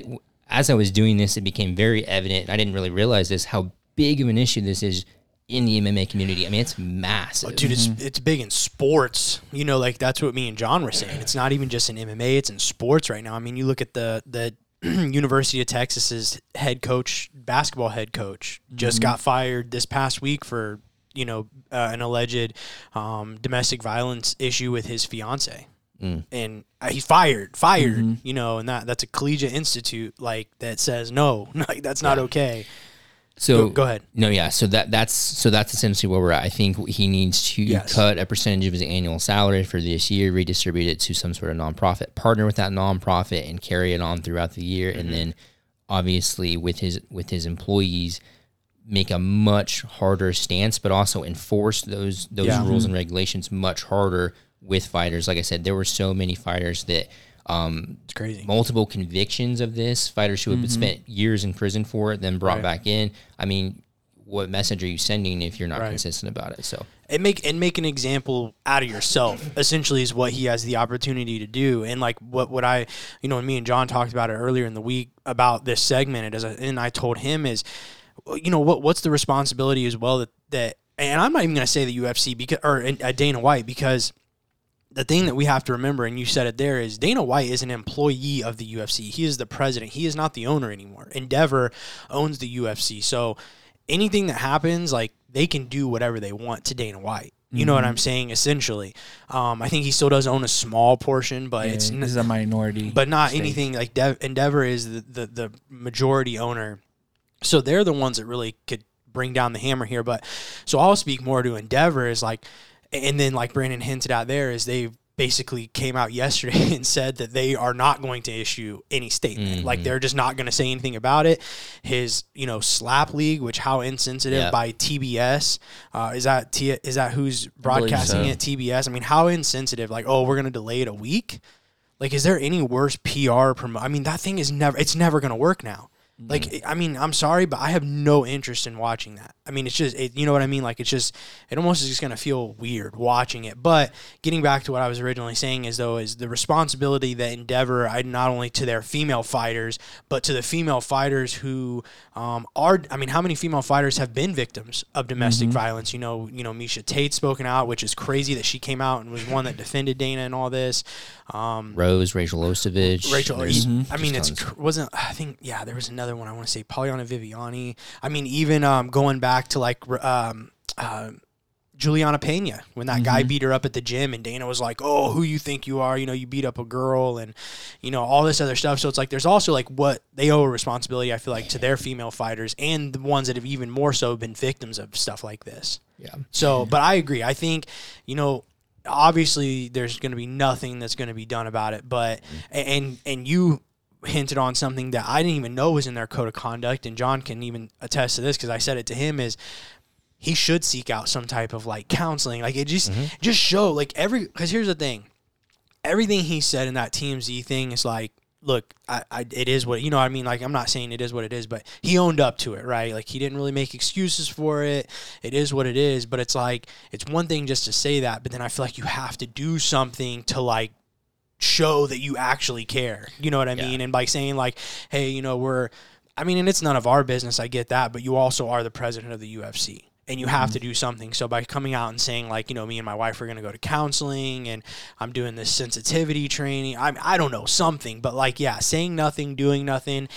as I was doing this, it became very evident. and I didn't really realize this how big of an issue this is in the MMA community. I mean, it's massive. Dude, it's it's big in sports. You know, like that's what me and John were saying. It's not even just in MMA; it's in sports right now. I mean, you look at the the *clears throat* University of Texas's head coach, basketball head coach, just got fired this past week for you know uh, an alleged um, domestic violence issue with his fiance. And uh, he's fired, fired, you know, and that that's a collegiate institute like that says no, *laughs* like that's not okay. So Go- go ahead. No, yeah. So that that's so that's essentially where we're at. I think he needs to Yes. cut a percentage of his annual salary for this year, redistribute it to some sort of nonprofit, partner with that nonprofit, and carry it on throughout the year. Mm-hmm. And then, obviously, with his with his employees, make a much harder stance, but also enforce those those Yeah. rules and regulations much harder with fighters. Like I said, there were so many fighters that. Um, It's crazy. multiple convictions of this fighters who have spent years in prison for it then brought Mm-hmm. Right. back in i mean what message are you sending if you're not Right. consistent about it so and make and make an example out of yourself essentially is what he has the opportunity to do and like what what i you know and me and john talked about it earlier in the week about this segment and as I, and i told him is you know what what's the responsibility as well that that and i'm not even going to say the ufc because or uh, dana white because the thing that we have to remember, and you said it there, is Dana White is an employee of the UFC. He is the president. He is not the owner anymore. Endeavor owns the UFC. So anything that happens, like they can do whatever they want to Dana White. You know what I'm saying? Essentially, um, I think he still does own a small portion, but it's Yeah, n- this is a minority, but not stake. anything like Dev- Endeavor is the, the the majority owner. So they're the ones that really could bring down the hammer here. But so I'll speak more to Endeavor is like, and then like Brandon hinted out there is they basically came out *laughs* yesterday and said that they are not going to issue any statement. Like they're just not going to say anything about it. His you know slap league, which how insensitive Yeah. by TBS uh, is that T- is that who's broadcasting so. it? TBS. I mean, how insensitive? Like oh, we're going to delay it a week. Like, is there any worse PR promo? I mean, that thing is never. It's never gonna work now. Like, I mean, I'm sorry, but I have no interest in watching that. I mean, it's just, it, you know what I mean? Like, it's just, it almost is just gonna feel weird watching it. But getting back to what I was originally saying is though is the responsibility that Endeavor, I not only to their female fighters, but to the female fighters who um, are. I mean, how many female fighters have been victims of domestic violence? You know, you know, Miesha Tate spoken out, which is crazy that she came out and was one that defended Dana and all this. Um, rose Rachael Ostovich Rachel, there's I mean, it's wasn't. I think yeah, there was another one. I want to say Polyana Viana. I mean, even um, going back to like um, uh, Julianna Pena when that guy beat her up at the gym, and Dana was like, "Oh, who you think you are? You know, you beat up a girl, and you know all this other stuff." So it's like there's also like what they owe a responsibility. I feel like to their female fighters and the ones that have even more so been victims of stuff like this. yeah So, but I agree. I think, you know, obviously there's going to be nothing that's going to be done about it, but and and you hinted on something that I didn't even know was in their code of conduct and John can even attest to this cuz I said it to him is he should seek out some type of like counseling. Like it just mm-hmm. just show like every cuz here's the thing. Everything he said in that TMZ thing is like look, I, I, it is what you know. what I mean, like I'm not saying it is what it is, but he owned up to it, right? Like he didn't really make excuses for it. It is what it is. But it's like it's one thing just to say that, but then I feel like you have to do something to like show that you actually care. You know what I mean? And by saying like, hey, you know, we're, I mean, and it's none of our business. I get that, but you also are the president of the UFC. And you have mm-hmm. to do something. So by coming out and saying like, you know, me and my wife are going to go to counseling, and I'm doing this sensitivity training. I I don't know something, but like, yeah, saying nothing, doing nothing,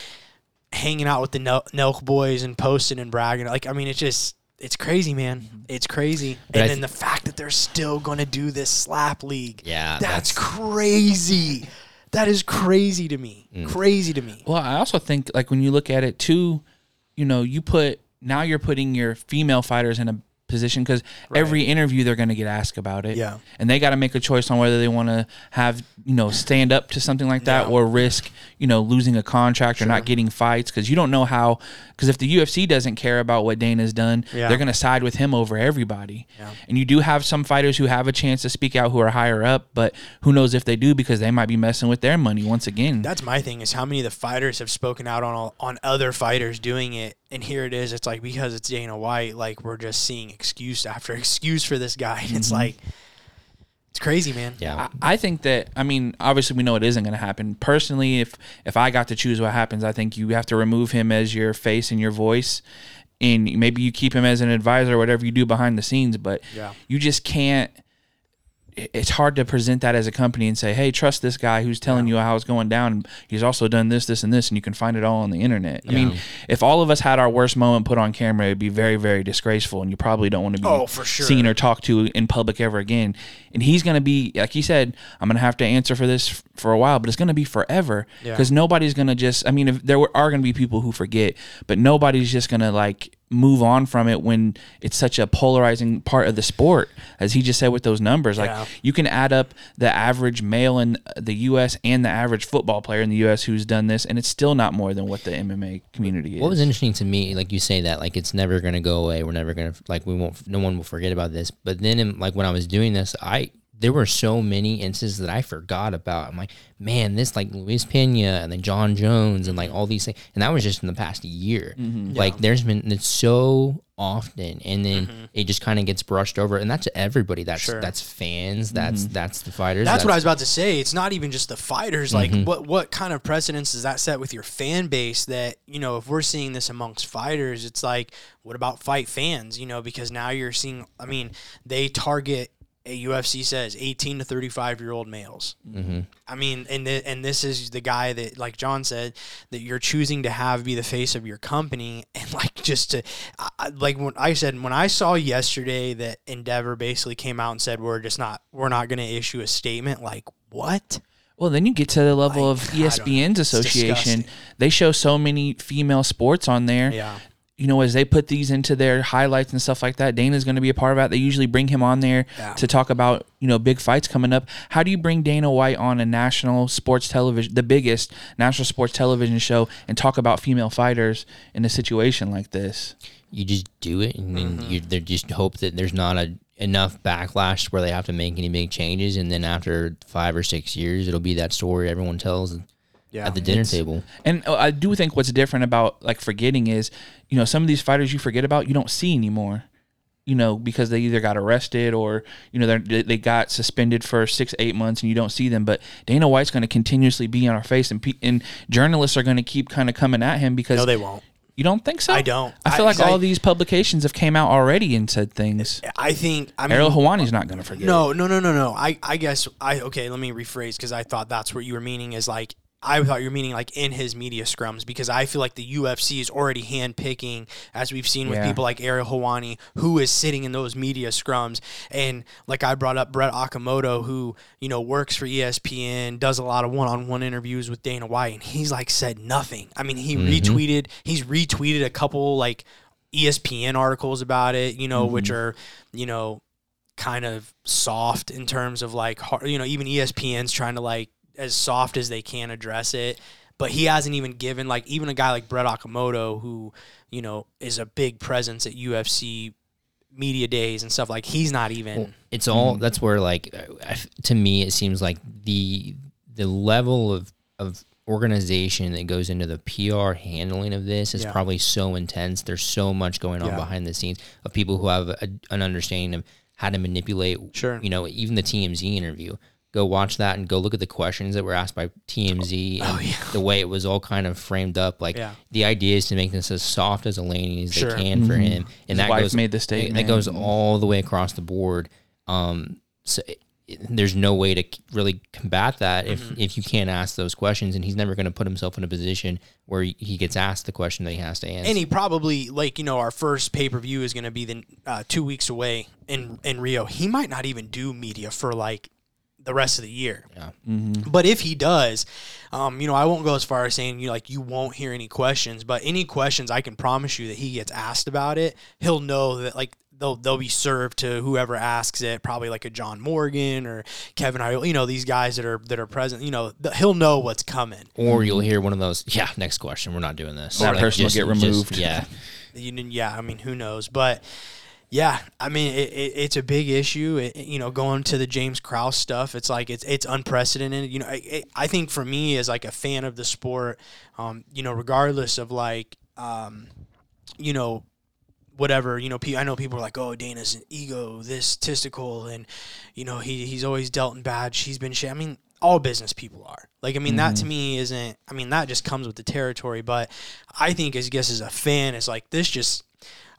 hanging out with the Nel- Nelk boys and posting and bragging. Like, I mean, it's just it's crazy, man. It's crazy. But I and then th- the fact that they're still going to do this slap league. Yeah, That's, that's- crazy. That is crazy to me. Mm. Crazy to me. Well, I also think like when you look at it too, you know, you put now you're putting your female fighters in a position because every interview they're going to get asked about it. Yeah. and they got to make a choice on whether they want to have you know stand up to something like that Yeah. or risk you know losing a contract or not getting fights because you don't know how because if the UFC doesn't care about what Dana's done, Yeah. they're going to side with him over everybody. Yeah. And you do have some fighters who have a chance to speak out who are higher up, but who knows if they do because they might be messing with their money once again. That's my thing is how many of the fighters have spoken out on all, on other fighters doing it, and here it is. It's like because it's Dana White, like we're just seeing excuse after *laughs* excuse for this guy. And It's mm-hmm. like crazy, man. Yeah. I I think that I mean obviously we know it isn't going to happen. Personally, if if I got to choose what happens, I think you have to remove him as your face and your voice, and maybe you keep him as an advisor or whatever you do behind the scenes. But Yeah. you just can't. It- It's hard to present that as a company and say, "Hey, trust this guy who's telling you how it's going down. He's also done this, this, and this, and you can find it all on the internet." I mean, if all of us had our worst moment put on camera, it'd be very, very disgraceful, and you probably don't want to be Oh, for sure. seen or talked to in public ever again. And he's going to be, like he said, I'm going to have to answer for this for a while, but it's going to be forever Yeah. because nobody's going to just, I mean, if there are going to be people who forget, but nobody's just going to like move on from it when it's such a polarizing part of the sport, as he just said with those numbers. Yeah. Like you can add up the average male in the U.S. and the average football player in the U.S. who's done this, and it's still not more than what the MMA community is. What was interesting to me, like you say that, like it's never gonna go away. We're never gonna like we won't. No one will forget about this. But then, in, like when I was doing this, I there were so many instances that I forgot about. I'm like, man, this like Luis Pena and then Jon Jones and like all these things, and that was just in the past year. Mm-hmm. Like there's been it's so often, and then mm-hmm. it just kind of gets brushed over, and that's everybody. That's Sure. that's fans. That's mm-hmm. that's the fighters. That's, what I was about to say. It's not even just the fighters. Like, Mm-hmm. what what kind of precedence does that set with your fan base? That you know, if we're seeing this amongst fighters, it's like, what about fight fans? You know, because now you're seeing. I mean, they target. A UFC says 18 to 35 year old males. Mm-hmm. I mean, and th- and this is the guy that, like John said, that you're choosing to have be the face of your company, and like just to, I, I- like when I said when I saw yesterday that Endeavor basically came out and said we're just not we're not going to issue a statement. Like what? Well, then you get to the level Like, of I. ESPN's association. disgusting. They show so many female sports on there. Yeah. You know, as they put these into their highlights and stuff like that, Dana's going to be a part of that. They usually bring him on there Yeah. to talk about, you know, big fights coming up. How do you bring Dana White on a national sports television, the biggest national sports television show, and talk about female fighters in a situation like this? you just do it and then Mm-hmm. you they just hope that there's not a enough backlash where they have to make any big changes and then after five or six years it'll be that story everyone tells Yeah. at the dinner table And uh, I do think what's different about like forgetting is, you know, some of these fighters you forget about, you don't see anymore. You know, because they either got arrested or you know they they got suspended for six eight months and you don't see them. But Dana White's going to continuously be on our face, and pe- and journalists are going to keep kind of coming at him because No, they won't. You don't think so? I don't. I feel I- like all I- these publications have came out already and said things. I think. I mean, Ariel Helwani's not going to forget. No, no, no, no, no. I, I guess I okay. Let me rephrase because I thought that's what you were meaning is like I thought you were meaning like in his media scrums because I feel like the UFC is already handpicking as we've seen with Yeah. people like Ariel Helwani who is sitting in those media scrums and like I brought up Brett Okamoto who you know works for ESPN does a lot of one-on-one interviews with Dana White and he's like said nothing. I mean he mm-hmm. retweeted he's retweeted a couple like ESPN articles about it you know which mm-hmm. are you know kind of soft in terms of like you know even ESPN's trying to like as soft as they can address it but he hasn't even given like even a guy like Brett Okamoto who you know is a big presence at UFC media days and stuff like he's not even it's all hmm. that's where like to me it seems like the the level of of organization that goes into the PR handling of this is Yeah. probably so intense. There's so much going on Yeah. behind the scenes of people who have a, an understanding of how to manipulate. Sure. You know, even the TMZ interview. Go watch that and go look at the questions that were asked by TMZ and the way it was all kind of framed up. Like Oh, Yeah. the idea is to make this as soft as a lane as Sure. they can for him, and His that wife goes made the statement. That goes all the way across the board. Um, so it, there's no way to really combat that if Mm-hmm. if you can't ask those questions, and he's never going to put himself in a position where he he gets asked the question that he has to answer. And he probably like you know our first pay per view is going to be then uh, two weeks away in in Rio. He might not even do media for like the rest of the year. Yeah. But if he does, um, you know, I won't go as far as saying you like you won't hear any questions. But any questions, I can promise you that he gets asked about it, he'll know that like. They'll, they'll be served to whoever asks it, probably like a John Morgan or Kevin I, you know, these guys that are that are present. You know, th- he'll know what's coming. or you'll hear one of those. Yeah, next question. We're not doing this. That person will get removed. yeah, You didn't, yeah, I mean, who knows? But yeah, I mean, it, it, it's a big issue. It, you know, going to the James Krause stuff, it's like it's it's unprecedented. You know, I, it, I think for me as like a fan of the sport, um, you know, regardless of like, um, you know, whatever you know i know people are like oh dana's an ego this testicle and you know he he's always dealt in bad she's been shit i mean all business people are like i mean that to me isn't i mean that just comes with the territory but i think as guess as a fan it's like this just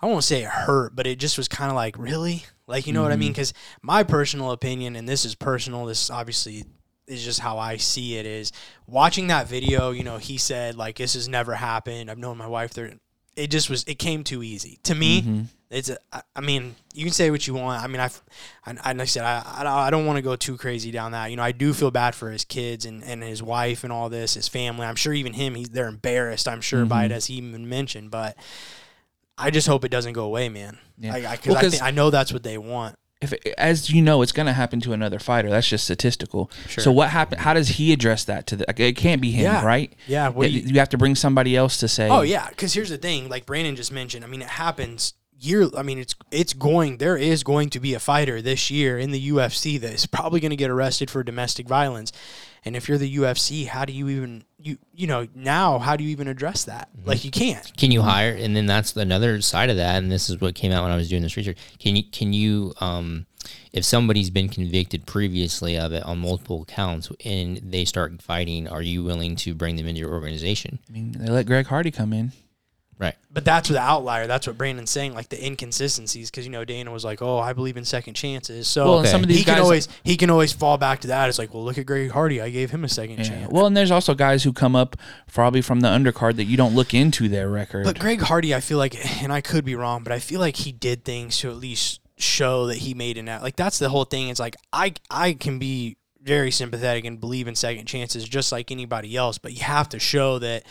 i won't say it hurt but it just was kind of like really? Like you know what i mean? Mm-hmm. Because my personal opinion and this is personal this obviously is just how I see it is watching that video, you know, he said like this has never happened. I've known my wife there it just was it came too easy. To me mm-hmm. it's a, I- mean you can say what you want. I mean i've I, I, like i said i, I don't- I don't want to go too crazy down that. You know i do feel bad for his kids and, and his wife and all this his family. I'm sure even him he's they're embarrassed i'm sure by mm-hmm. it as he even mentioned but i just hope it doesn't go away man Yeah. I, I, cause Well, I, 'cause- think, I know that's what they want if as you know, it's going to happen to another fighter. That's just statistical. Sure. So what happened? How does he address that to the? like, It can't be him, Yeah. right? Yeah, It- you, you- have to bring somebody else to say. Oh yeah, because here's the thing, like Brandon just mentioned. I mean, it happens year. I mean, it's it's going. There is going to be a fighter this year in the UFC that is probably going to get arrested for domestic violence. And if you're the UFC, how do you even you you know now? How do you even address that? Like you can't. Can you hire? And then that's another side of that. And this is what came out when I was doing this research. Can you can you um, if somebody's been convicted previously of it on multiple counts and they start fighting, are you willing to bring them into your organization? I mean, they let Greg Hardy come in. Right. But that's the outlier. That's what Brandon's saying, like the inconsistencies. Because you know Dana was like, "Oh, I believe in second chances." So Well, and some of these he can guys- always he can always fall back to that. It's like, well, look at Greg Hardy. I gave him a second Yeah. chance. Well, and there's also guys who come up probably from the undercard that you don't look into their record. But Greg Hardy, I feel like, and I could be wrong, but I feel like he did things to at least show that he made an out. Like that's the whole thing. It's like I I can be very sympathetic and believe in second chances just like anybody else, but you have to show that.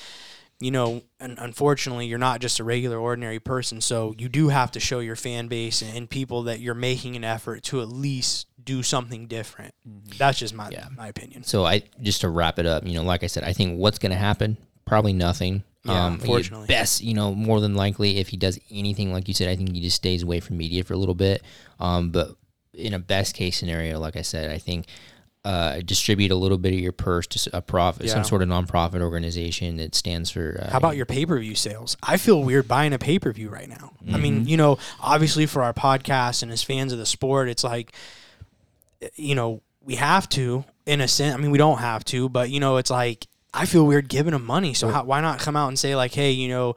You know, and unfortunately, you're not just a regular, ordinary person. So you do have to show your fan base and people that you're making an effort to at least do something different. That's just my Yeah. my opinion. So I just to wrap it up, you know, like I said, I think what's going to happen probably nothing. Yeah, um, unfortunately. best, you know, more than likely, if he does anything like you said, I think he just stays away from media for a little bit. Um, but in a best case scenario, like I said, I think uh, distribute a little bit of your purse to a profit, Yeah. some sort of nonprofit organization that stands for. Uh, How about your pay per view sales? I feel weird buying a pay per view right now. I Mm-hmm. mean, you know, obviously for our podcast and as fans of the sport, it's like, you know, we have to in a sense. I mean, we don't have to, but you know, it's like I feel weird giving them money. So how, why not come out and say like, hey, you know,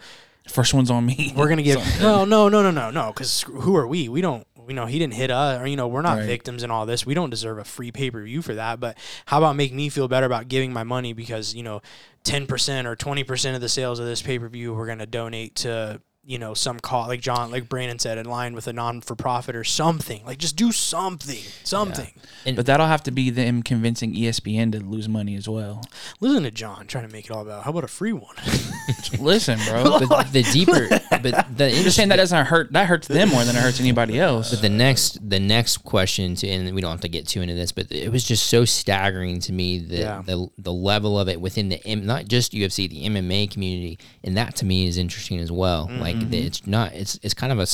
First one's on me. we're gonna give *laughs* no, no, no, no, no, no, because who are we? We don't. You know, he didn't hit us, or you know, we're not Right. victims in all this. We don't deserve a free pay per view for that. But how about make me feel better about giving my money because you know, ten percent or twenty percent of the sales of this pay per view we're gonna donate to you know some call like John, like Brandon said, in line with a non for profit or something. Like just do something, something. But that'll have to be them convincing ESPN to lose money as well. Listen to John trying to make it all about how about a free one? *laughs* Listen, bro. but *laughs* the deeper, but *laughs* the I'm just saying that doesn't hurt. That hurts them more than it hurts anybody else. But the next, the next question, to, and we don't have to get too into this, but it was just so staggering to me the Yeah. the, the level of it within the M- not just UFC, the MMA community, and that to me is interesting as well. Mm-hmm. Like Mm-hmm. it's not, it's it's kind of a.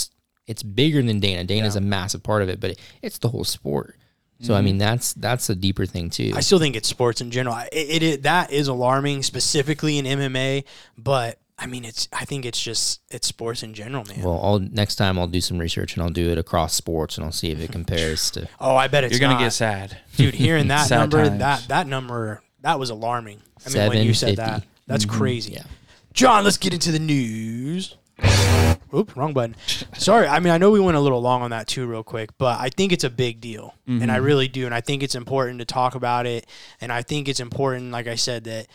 it's bigger than Dana. Dana Dana's a massive part of it, but it's the whole sport. So I mean, that's that's a deeper thing too. I still think it's sports in general. It, it, it that is alarming, specifically in MMA. But I mean, it's I think it's just it's sports in general, man. well, I'll next time I'll do some research and I'll do it across sports and I'll see if it *laughs* compares to. oh, I bet it's You're gonna not. get sad. dude. Hearing *laughs* that Sad number, times. that that number, that was alarming. I mean, when you said 750. that, that's crazy. Yeah. John, let's get into the news. *laughs* Oop, wrong button. Sorry. I mean, I know we went a little long on that too, real quick, but I think it's a big deal, and I really do, and I think it's important to talk about it, and I think it's important, like I said, that,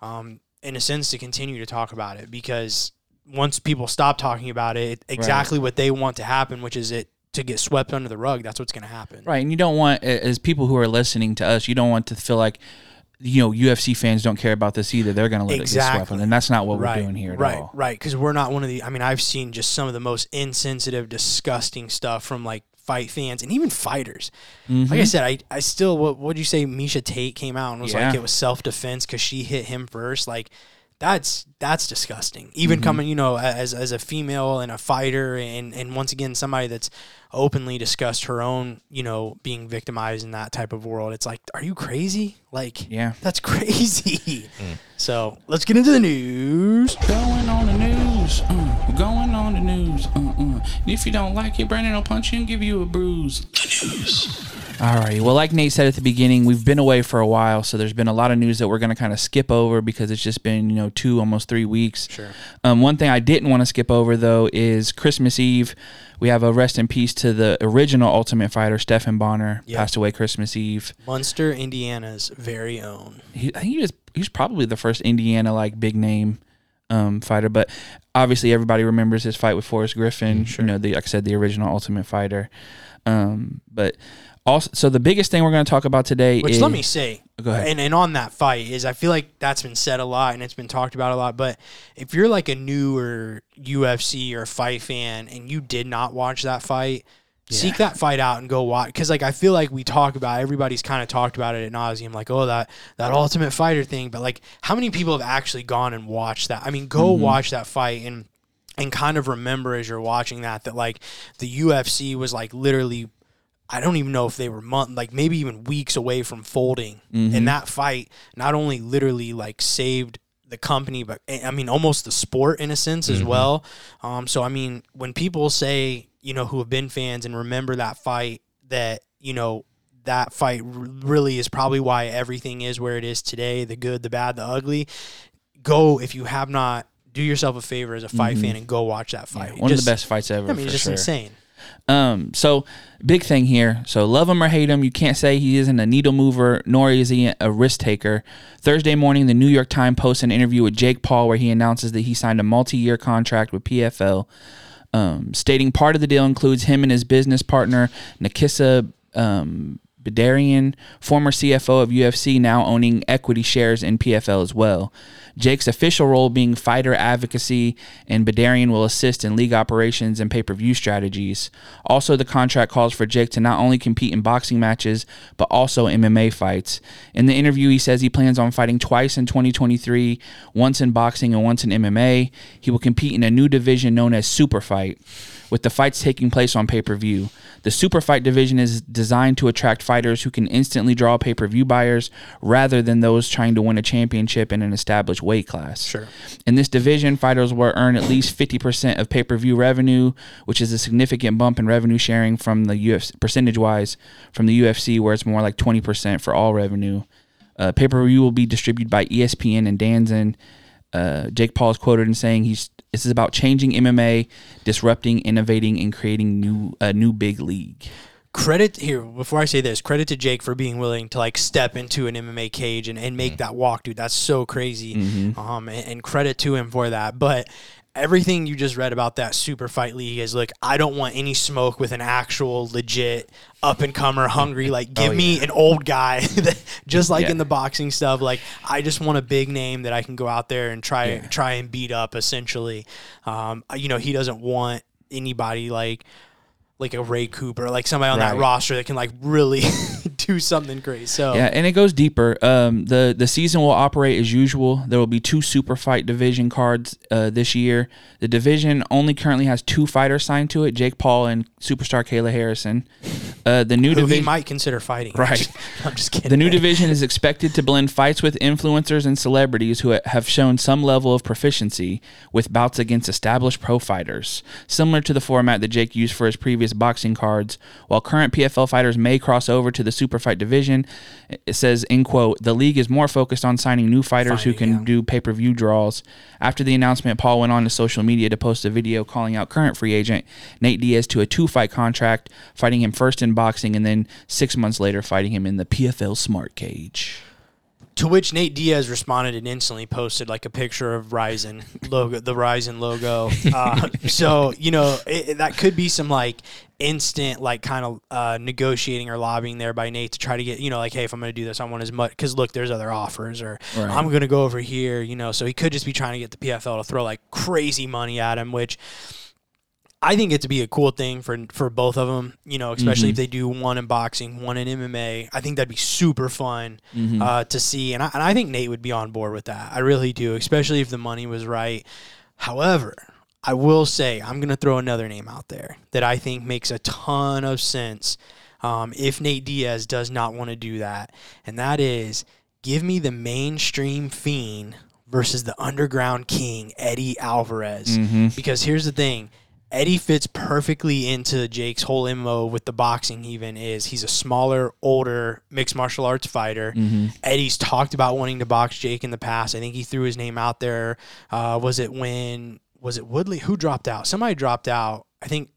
um, in a sense, to continue to talk about it because once people stop talking about it, exactly what they want to happen, which is it to get swept under the rug. That's what's going to happen. Right, and you don't want as people who are listening to us, you don't want to feel like you know UFC fans don't care about this either. They're going to let it get Exactly. swept, and that's not what right, we're doing here at right, all. Right, because we're not one of the. I mean, I've seen just some of the most insensitive, disgusting stuff from like fight fans and even fighters. Mm-hmm. Like I said, I I still what would you say? Miesha Tate came out and was like it was self defense because she hit him first. Like that's that's disgusting. Even Mm-hmm. coming, you know, as as a female and a fighter, and and once again somebody that's openly discussed her own, you know, being victimized in that type of world. It's like, are you crazy? Like, Yeah. that's *laughs* crazy. So let's get into the news. Going on the news, uh, going on the news. Uh, uh. If you don't like it, Brandon will punch you and give you a bruise. The news. All right. Well, like Nate said at the beginning, we've been away for a while, so there's been a lot of news that we're going to kind of skip over because it's just been you know two, almost three weeks. Sure. Um, one thing I didn't want to skip over though is Christmas Eve. We have a rest in peace to the original Ultimate Fighter, Stephan Bonnar, Yep. passed away Christmas Eve. Munster, Indiana's very own. He, I think he was he was probably the first Indiana like big name um, fighter, but obviously everybody remembers his fight with Forrest Griffin. Sure. You know, the like I said, the original Ultimate Fighter. Um, but also, so the biggest thing we're going to talk about today Which is let me say, Go ahead. And, and on that fight is I feel like that's been said a lot and it's been talked about a lot. But if you're like a newer UFC or fight fan and you did not watch that fight, seek that fight out and go watch. Because like I feel like we talk about everybody's kind of talked about it at nauseum, like oh that that Ultimate Fighter thing. But like how many people have actually gone and watched that? I mean, go Mm-hmm. watch that fight and and kind of remember as you're watching that that like the UFC was like literally I don't even know if they were month like maybe even weeks away from folding. And that fight not only literally like saved the company, but eh, I mean almost the sport in a sense as well. Um, so I mean when people say you know who have been fans and remember that fight that you know that fight r- really is probably why everything is where it is today the good the bad the ugly go if you have not do yourself a favor as a fight fan and go watch that fight one Just- of the best fights ever. I mean it's just sure. insane Um, so big thing here. So love him or hate him, you can't say he isn't a needle mover, nor is he a risk taker. Thursday morning, the New York Times posts an interview with Jake Paul where he announces that he signed a multi-year contract with PFL, um, stating part of the deal includes him and his business partner Nakisa um, Bidarian, former CFO of UFC, now owning equity shares in PFL as well. Jake's official role being fighter advocacy, and Bidarian will assist in league operations and pay per view strategies. Also, the contract calls for Jake to not only compete in boxing matches, but also MMA fights. In the interview, he says he plans on fighting twice in 2023, once in boxing and once in MMA. He will compete in a new division known as Super Fight with the fights taking place on pay per view. The super fight division is designed to attract fighters who can instantly draw pay per view buyers rather than those trying to win a championship in an established weight class. Sure. In this division, fighters will earn at least 50% of pay per view revenue, which is a significant bump in revenue sharing from the UFC, percentage wise from the UFC, where it's more like 20% for all revenue. Uh, pay per view will be distributed by ESPN and Danzin. Uh, Jake Paul is quoted in saying he's this is about changing MMA, disrupting, innovating, and creating new a new big league. credit here before I say this, credit to Jake for being willing to like step into an MMA cage and, and make that walk, dude. That's so crazy. Um, and, and credit to him for that. But everything you just read about that super fight league is like, I don't want any smoke with an actual legit up and comer, hungry. *laughs* Like, give me an old guy, *laughs* just like Yeah. in the boxing stuff. Like, I just want a big name that I can go out there and try try and beat up. Essentially, um, you know, he doesn't want anybody like like a Ray Cooper, like somebody on that roster that can like really *laughs* do something great. So Yeah, and it goes deeper. Um, the the season will operate as usual. There will be two super fight division cards uh, this year. The division only currently has two fighters signed to it: Jake Paul and superstar Kayla Harrison. Uh, the new division. might consider fighting. *laughs* Right. I'm just kidding. The new division is expected to blend fights with influencers and celebrities who have shown some level of proficiency with bouts against established pro fighters, similar to the format that Jake used for his previous boxing cards. While current PFL fighters may cross over to the super fight division, it says, in quote, the league is more focused on signing new fighters who can yeah. do pay per view draws. After the announcement, Paul went on to social media to post a video calling out current free agent Nate Diaz to a two fight contract, fighting him first in boxing and then six months later fighting him in the PFL Smart Cage. To which Nate Diaz responded and instantly posted like a picture of Rizin logo, the Rizin logo. *laughs* Uh, so you know it, that could be some like instant like kind of uh, negotiating or lobbying there by Nate to try to get you know like hey if I'm going to do this I want as much because look there's other offers or Right. I'm going to go over here you know so he could just be trying to get the PFL to throw like crazy money at him which I think it to be a cool thing for for both of them, you know, especially if they do one in boxing, one in MMA. I think that'd be super fun uh, to see, and I, and I think Nate would be on board with that. I really do, especially if the money was right. However, I will say I'm gonna throw another name out there that I think makes a ton of sense. Um, if Nate Diaz does not want to do that, and that is give me the mainstream fiend versus the underground king Eddie Alvarez. Because here's the thing. Eddie fits perfectly into Jake's whole MO with the boxing even is he's a smaller, older mixed martial arts fighter. Eddie's talked about wanting to box Jake in the past. I think he threw his name out there. Uh, was it when was it Woodley? Who dropped out? Somebody dropped out. I think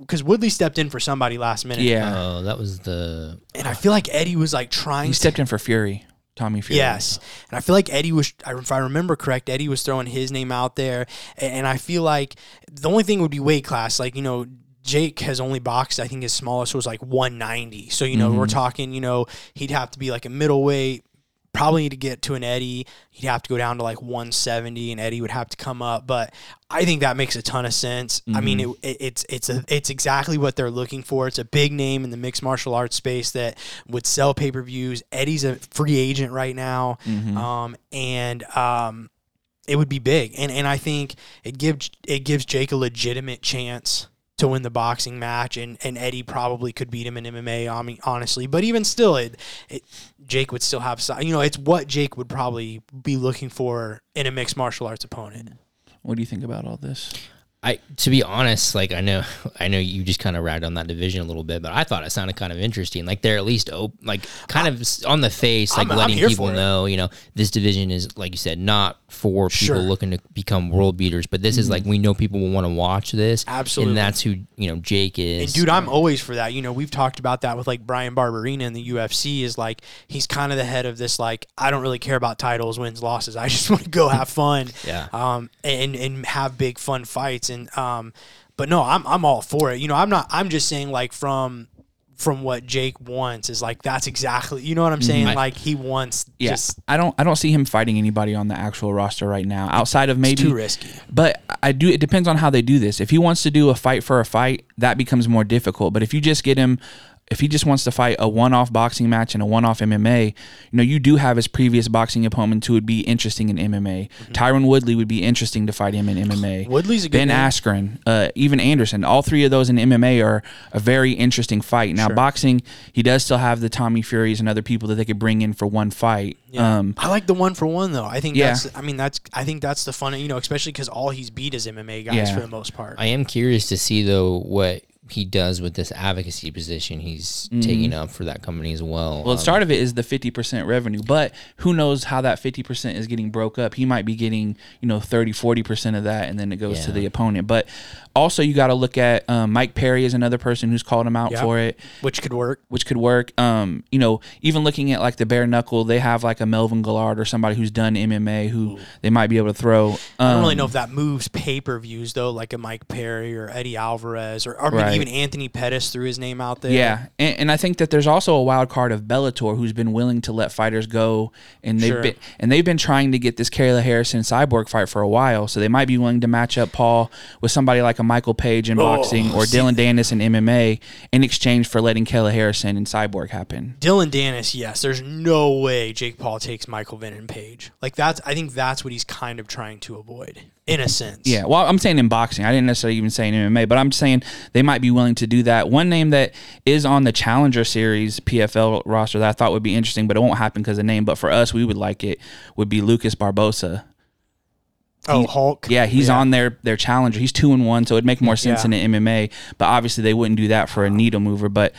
because Woodley stepped in for somebody last minute. Yeah. Oh, that was the And I feel like Eddie was like trying He to stepped in for Fury, Tommy Fury. Yes, and I feel like Eddie was, if I remember correct, Eddie was throwing his name out there, and I feel like the only thing would be weight class. Like you know, Jake has only boxed. I think his smallest was like 190. So you know, we're mm-hmm. talking. You know, he'd have to be like a middleweight. Probably need to get to an Eddie, he'd have to go down to like 170, and Eddie would have to come up. But I think that makes a ton of sense. I mean, it, it, it's it's a it's exactly what they're looking for. It's a big name in the mixed martial arts space that would sell pay per views. Eddie's a free agent right now, um, and um, it would be big. And and I think it gives it gives Jake a legitimate chance to win the boxing match, and, and Eddie probably could beat him in MMA. Honestly, but even still, it, it Jake would still have si- you know it's what Jake would probably be looking for in a mixed martial arts opponent. What do you think about all this? I to be honest, like I know *laughs* I know you just kind of ragged on that division a little bit, but I thought it sounded kind of interesting. Like they're at least op- like kind of on the face, like I'm- I'm letting people know, you know, this division is like you said, not for people Sure. looking to become world beaters, but this is like we know people will want to watch this. Absolutely. And that's who, you know, Jake is. And dude, I'm always for that. You know, we've talked about that with like Bryan Barberena in the UFC. Is like he's kind of the head of this. Like I don't really care about titles, wins, losses. I just *laughs* want to go have fun. Yeah. Um. And and have big fun fights. And um. But no, I'm I'm all for it. You know, I'm not. I'm just saying like from from what Jake wants is like that's exactly. You know what I'm saying? I- like he wants Yeah, just I don't. I don't see him fighting anybody on the actual roster right now, outside of maybe too risky. But I do. It depends on how they do this. If he wants to do a fight for a fight, that becomes more difficult. But if you just get him, if he just wants to fight a one-off boxing match and a one-off MMA, you know, you do have his previous boxing opponents who would be interesting in MMA. Tyron Woodley would be interesting to fight him in MMA. Mm-hmm. *sighs* Woodley's a good Ben name. Askren, uh, even Anderson. All three of those in MMA are a very interesting fight. Now, boxing, he does still have the Tommy Furies and other people that they could bring in for one fight. Um, I like the one for one though. I think Yeah. that's. I mean, that's. I think that's the fun. You know, especially because all he's beat is MMA guys Yeah. for the most part. I am curious to see though what he does with this advocacy position he's taking up for that company as well. Well, the Um, start of it is the fifty percent revenue, but who knows how that fifty percent is getting broke up? He might be getting you know 30 40 percent of that, and then it goes to the opponent. But also, you got to look at um, Mike Perry is another person who's called him out Yeah. for it, which could work. which could work. Um, you know, even looking at like the bare knuckle, they have like a Melvin Guillard or somebody who's done MMA who they might be able to throw. Um, I don't really know if that moves pay per views though, like a Mike Perry or Eddie Alvarez or, or Right. even Anthony Pettis threw his name out there. Yeah, and, and I think that there's also a wild card of Bellator who's been willing to let fighters go, and they've Sure. been and they've been trying to get this Kayla Harrison cyborg fight for a while, so they might be willing to match up Paul with somebody like a Michael Page in boxing oh, or Dillon Danis in MMA in exchange for letting Kayla Harrison and cyborg happen. Dillon Danis, yes. There's no way Jake Paul takes Michael Venom Page. Like that's I think that's what he's kind of trying to avoid. In a sense. Yeah, well, I'm saying in boxing. I didn't necessarily even say in MMA, but I'm saying they might might be willing to do that. One name that is on the Challenger Series PFL roster that I thought would be interesting, but it won't happen because of name. But for us, we would like it. Would be Lucas Barbosa. Oh, Hulk. Yeah, he's on their their challenger. He's two and one, so it'd make more sense Yeah. in the MMA. But obviously, they wouldn't do that for a needle mover. But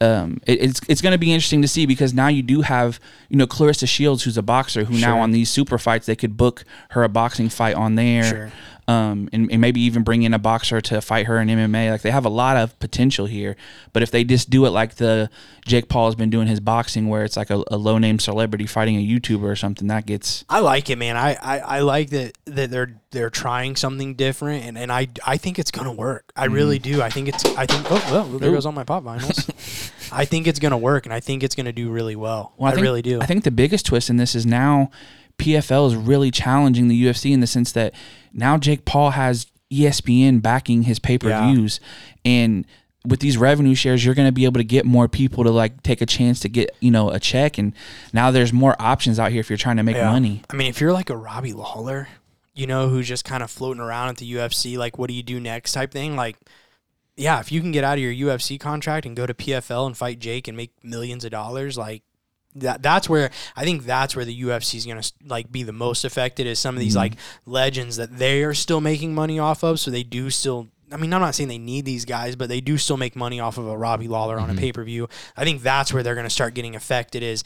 um, it, it's it's going to be interesting to see because now you do have you know Claressa Shields, who's a boxer, who now on these super fights they could book her a boxing fight on there. Sure. Um, and, and maybe even bring in a boxer to fight her in MMA. Like they have a lot of potential here. But if they just do it like the Jake Paul has been doing his boxing, where it's like a, a low name celebrity fighting a YouTuber or something, that gets I like it, man. I, I, I like that that they're they're trying something different, and, and I I think it's gonna work. I really do. I think it's I think oh well there goes all my pop vinyls. *laughs* I think it's gonna work, and I think it's gonna do really well. Well, I, think, really do. I think the biggest twist in this is now PFL is really challenging the UFC in the sense that now Jake Paul has ESPN backing his pay per views, and with these revenue shares, you're going to be able to get more people to like take a chance to get you know a check, and now there's more options out here if you're trying to make Yeah. money. I mean, if you're like a Robbie Lawler, you know, who's just kind of floating around at the UFC, like what do you do next type thing, like. Yeah, if you can get out of your UFC contract and go to PFL and fight Jake and make millions of dollars, like that that's where I think that's where the UFC is going to like be the most affected is some of these mm-hmm. like legends that they are still making money off of so they do still I mean I'm not saying they need these guys but they do still make money off of a Robbie Lawler on a mm-hmm. pay-per-view. I think that's where they're going to start getting affected is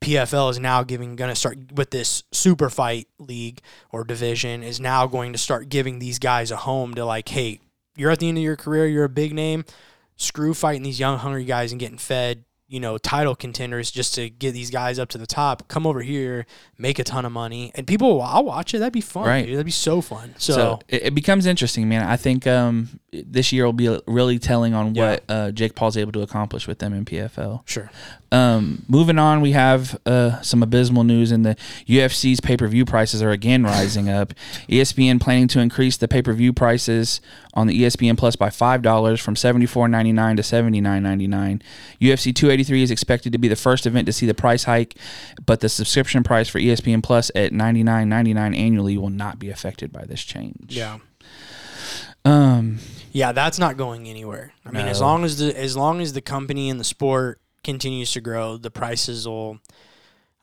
PFL is now giving going to start with this super fight league or division is now going to start giving these guys a home to like hey, you're at the end of your career, you're a big name, screw fighting these young hungry guys and getting fed you know title contenders just to get these guys up to the top come over here make a ton of money and people will i'll watch it that'd be fun Right. dude. that'd be so fun so, So, it, it becomes interesting, man. I think um, this year will be really telling on Yeah. what uh, Jake Paul's able to accomplish with them in PFL. sure Um, moving on, we have uh, some abysmal news in the UFC's pay per view prices are again rising *laughs* up. ESPN planning to increase the pay per view prices on the ESPN Plus by five dollars from seventy four ninety nine to seventy nine ninety nine. UFC two eighty three is expected to be the first event to see the price hike, but the subscription price for ESPN Plus at ninety nine ninety nine annually will not be affected by this change. yeah Um. yeah that's not going anywhere i mean as long as the as long as the company and the sport continues to grow the prices will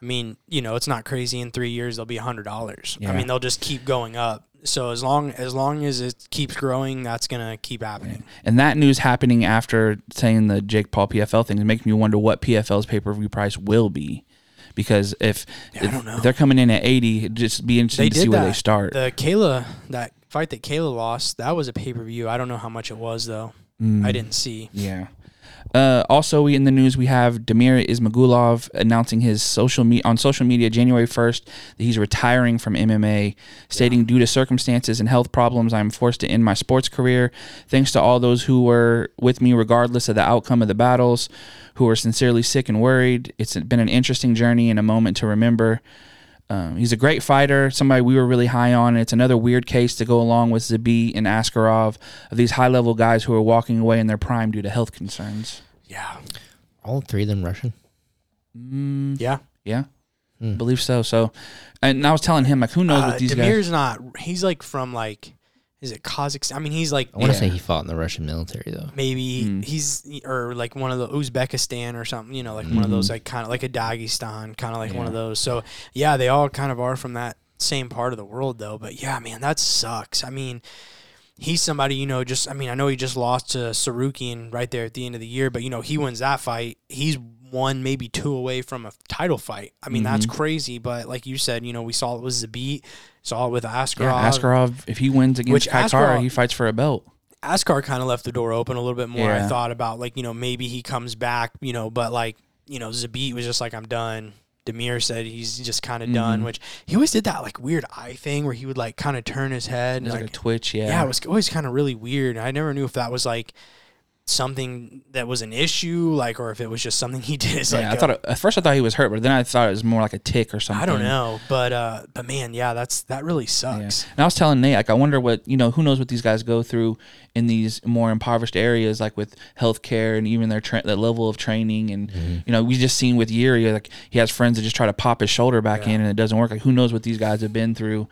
i mean you know it's not crazy in three years they'll be a hundred dollars i mean they'll just keep going up so as long as long as it keeps growing that's gonna keep happening And that news happening after saying the Jake Paul PFL thing makes me wonder what PFL's pay per view price will be. Because if, I if don't know. they're coming in at 80, it'd just be interesting they to see that. where they start. The Kayla that fight that Kayla lost, that was a pay per view. I don't know how much it was though. Mm. I didn't see. yeah. Uh, also, we in the news we have Damir Ismagulov announcing his social me- on social media January first that he's retiring from MMA, stating due to circumstances and health problems, I am forced to end my sports career. Thanks to all those who were with me, regardless of the outcome of the battles, who were sincerely sick and worried. It's been an interesting journey and a moment to remember. Um, he's a great fighter, somebody we were really high on. And it's another weird case to go along with Zabit and Askarov of these high level guys who are walking away in their prime due to health concerns. Yeah. All three of them Russian. Yeah. Yeah, Hmm. believe so. So, and I was telling him like, who knows Uh, what these guys? Damir's guys? not. He's like from like, is it Kazakhstan? I mean, he's like I want to Yeah. say he fought in the Russian military though. maybe Hmm. he's or like one of the Uzbekistan or something. You know, like one of those Mhm. like kind of like a Dagestan, kind of like one of Yeah. those. So yeah, they all kind of are from that same part of the world though. But yeah, man, that sucks. I mean. He's somebody, you know, just, I mean, I know he just lost to Tsarukyan right there at the end of the year, but, you know, he wins that fight. He's one, maybe two away from a title fight. I mean, that's Mm-hmm. crazy, but like you said, you know, we saw it with Zabit, saw it with Askarov. Yeah, Askarov, if he wins against Askarov- he fights for a belt. Askar kind of left the door open a little bit more. I thought about like you know maybe he comes back, you know, but like you know Zabit was just like I'm done. Damir said he's just kind of done, Mhm. which he always did that like weird eye thing where he would like kind of turn his head and There's like, like a twitch. Yeah, yeah. it was always kind of really weird. I never knew if that was like something that was an issue, like or if it was just something he *laughs* did. As, Yeah, like I a- thought it, at first I thought he was hurt, but then I thought it was more like a tick or something. I don't know, but uh, but man, yeah, that's that really Yeah. sucks. And I was telling Nate, like, I wonder what you know, who knows what these guys go through in these more impoverished areas, like with healthcare and even their tra- their level of training. And you know, we just seen with Yuri, like he has friends that just try to pop his shoulder back in, and it doesn't work. Like, who knows what these guys have been through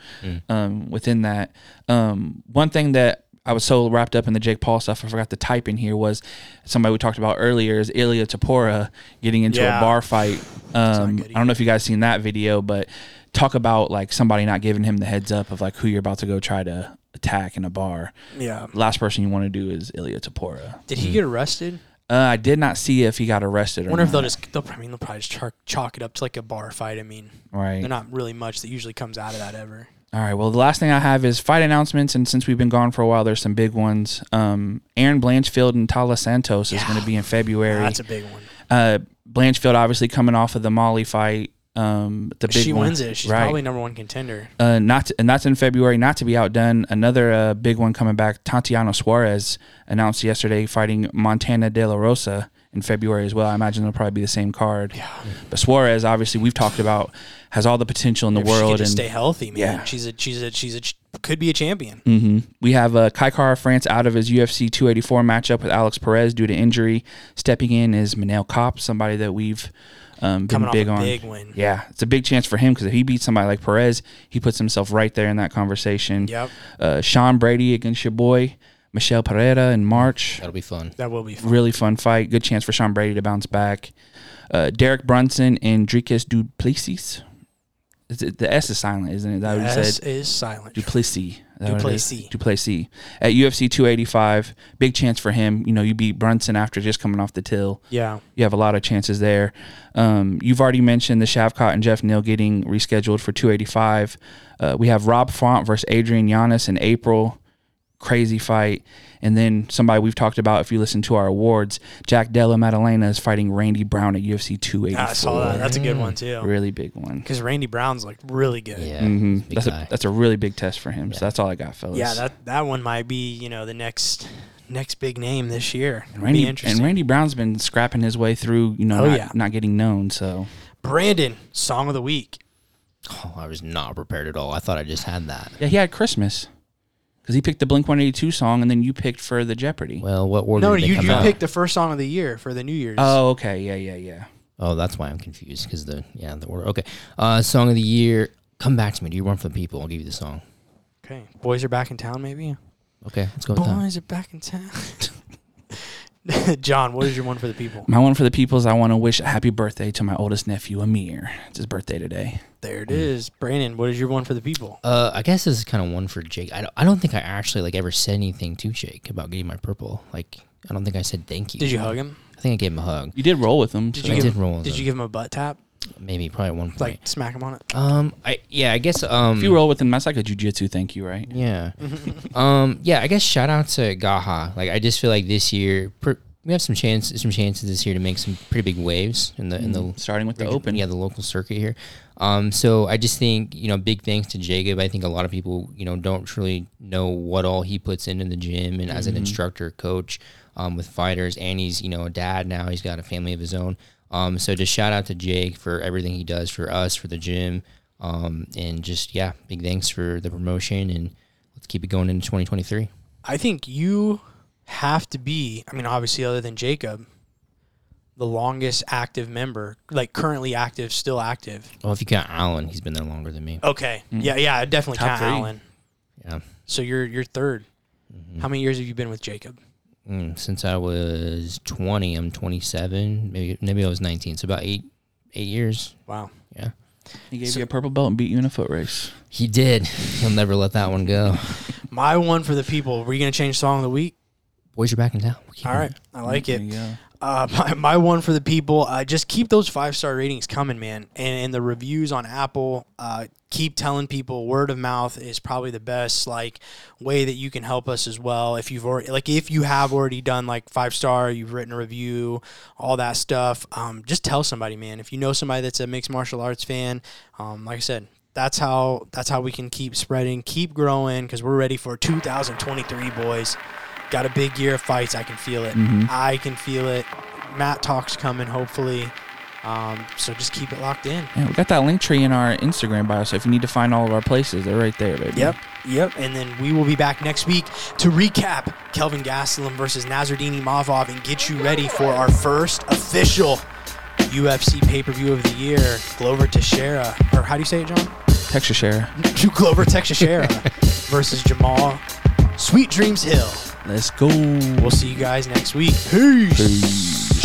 um, within that. Um, one thing that I was so wrapped up in the Jake Paul stuff, I forgot to type in here was somebody we talked about earlier is Ilya Topuria getting into Yeah. a bar fight. *sighs* Um, I don't know if you guys seen that video, but talk about like somebody not giving him the heads up of like who you're about to go try to attack in a bar. Yeah. Last person you want to do is Ilya Topuria. Did he get arrested? Uh, I did not see if he got arrested. I wonder if they'll just. They'll, I mean, they'll probably just chalk, chalk it up to like a bar fight. I mean, right. there's not really much that usually comes out of that ever. All right. Well, the last thing I have is fight announcements, and since we've been gone for a while, there's some big ones. Um, Erin Blanchfield and Taila Santos is Yeah. going to be in February. That's a big one. uh, Blanchfield obviously coming off of the Molly fight. Um, the big she one. wins it. She's right. probably number one contender. uh, not to, and that's in February. Not to be outdone, another uh, big one coming back. Tatiana Suarez announced yesterday fighting Montana De La Rosa in February as well. I imagine it'll probably be the same card. Yeah. But Suarez, obviously, we've talked about has all the potential in the If world, just and stay healthy, man. Yeah. She's a she's a she's a could be a champion. hmm We have uh, Kai Kara France out of his UFC 284 matchup with Alex Perez due to injury. Stepping in is Manel Kape, somebody that we've um, been Coming big on. big. Yeah, it's a big chance for him because if he beats somebody like Perez, he puts himself right there in that conversation. Yep. Uh, Sean Brady against your boy Michel Pereira in March. That'll be fun. That will be fun. Really fun fight. Good chance for Sean Brady to bounce back. Uh, Derek Brunson and Dricus Du Plessis. Is it, the S is silent, isn't it? That what you S said? is silent. Du Plessis. Is that what it is? Du Plessis. Duplessis. At UFC 285, big chance for him. You know, you beat Brunson after just coming off the Till. Yeah. You have a lot of chances there. Um, you've already mentioned the Shavkat and Geoff Neal getting rescheduled for 285. Uh, we have Rob Font versus Adrian Yanez in April. Crazy fight. And then somebody we've talked about, if you listen to our awards, Jack Della Maddalena is fighting Randy Brown at UFC 284. I saw that. That's a good one too. Really big one. Because Randy Brown's like really good. Yeah, hmm big That's, a, that's a really big test for him. So that's all I got, fellas. Yeah, that that one might be you know the next next big name this year. It'll Randy be interesting. and Randy Brown's been scrapping his way through, you know, Oh, not, yeah. not getting known. So Brandon, song of the week. Oh, I was not prepared at all. I thought I just had that. yeah, he had Christmas because he picked the Blink One Eighty Two song, and then you picked for the Jeopardy. Well, what order No, did they you come you out? picked the first song of the year for the New Year's. oh, okay, yeah, yeah, yeah. Oh, that's why I'm confused because the yeah the order. Okay, uh, song of the year. Come back to me. Do you run for the people? I'll give you the song. okay. Boys are back in town, maybe. Okay, let's go with that. Boys are back in town. *laughs* John, what is your one for the people? My one for the people is I want to wish a happy birthday to my oldest nephew Amir. It's his birthday today. There it is. Brandon, what is your one for the people? Uh, I guess this is kind of one for Jake. I don't, I don't think I actually like ever said anything to Jake about getting my purple. Like, I don't think I said thank you. Did you hug him? I think I gave him a hug. You did roll with him. Did so- you I give did him, roll with Did him. you give him a butt tap? Maybe probably at one point. Like smack him on it? um, I yeah, I guess um, if you roll with him, that's like a jujitsu thank you, right? Yeah. *laughs* um. Yeah. I guess shout out to Gaha. Like I just feel like this year per, we have some chance some chances this year to make some pretty big waves in the in the Starting with the region- open. Yeah, the local circuit here. Um. So I just think you know big thanks to Jacob. I think a lot of people you know don't really know what all he puts into the gym and as an instructor coach. Um, with fighters, and he's you know a dad now. He's got a family of his own. Um, so just shout out to Jake for everything he does for us, for the gym, um, and just yeah, big thanks for the promotion, and let's keep it going into 2023. I think you have to be, I mean, obviously, other than Jacob, the longest active member, like currently active, still active. Well, if you count Alan, he's been there longer than me. Okay. Yeah, yeah, I definitely Top count three. Allen. Yeah, So you're you're 3rd How many years have you been with Jacob? mm, since I was 20, I'm 27. Maybe maybe I was 19. So about eight eight years. Wow. Yeah, He gave you a purple belt and beat you in a foot race. he did. *laughs* He'll never let that one go. My one for the people. Were you gonna change song of the week? Boys, you're back in town. We'll keep All I like There it. you. Uh, *laughs* my, my one for the people. Uh, just keep those five star ratings coming, man. And, and the reviews on Apple. Uh, keep telling people word of mouth is probably the best like way that you can help us as well. If you've already like if you have already done like five star, you've written a review, all that stuff. Um, just tell somebody, man. If you know somebody that's a mixed martial arts fan, um, like I said. That's how that's how we can keep spreading, keep growing, because we're ready for 2023, boys. Got a big year of fights. I can feel it. I can feel it. Matt talks coming, hopefully. Um, so just keep it locked in. Yeah, we got that link tree in our Instagram bio. So if you need to find all of our places, they're right there, baby. Yep, yep. And then we will be back next week to recap Kelvin Gastelum versus Nassourdine Imavov and get you ready for our first official UFC pay per view of the year. Glover Teixeira, or how do you say it, John? Texas *laughs* share. Glover Teixeira *laughs* versus Jamal Sweet Dreams Hill. Let's go. We'll see you guys next week. Peace.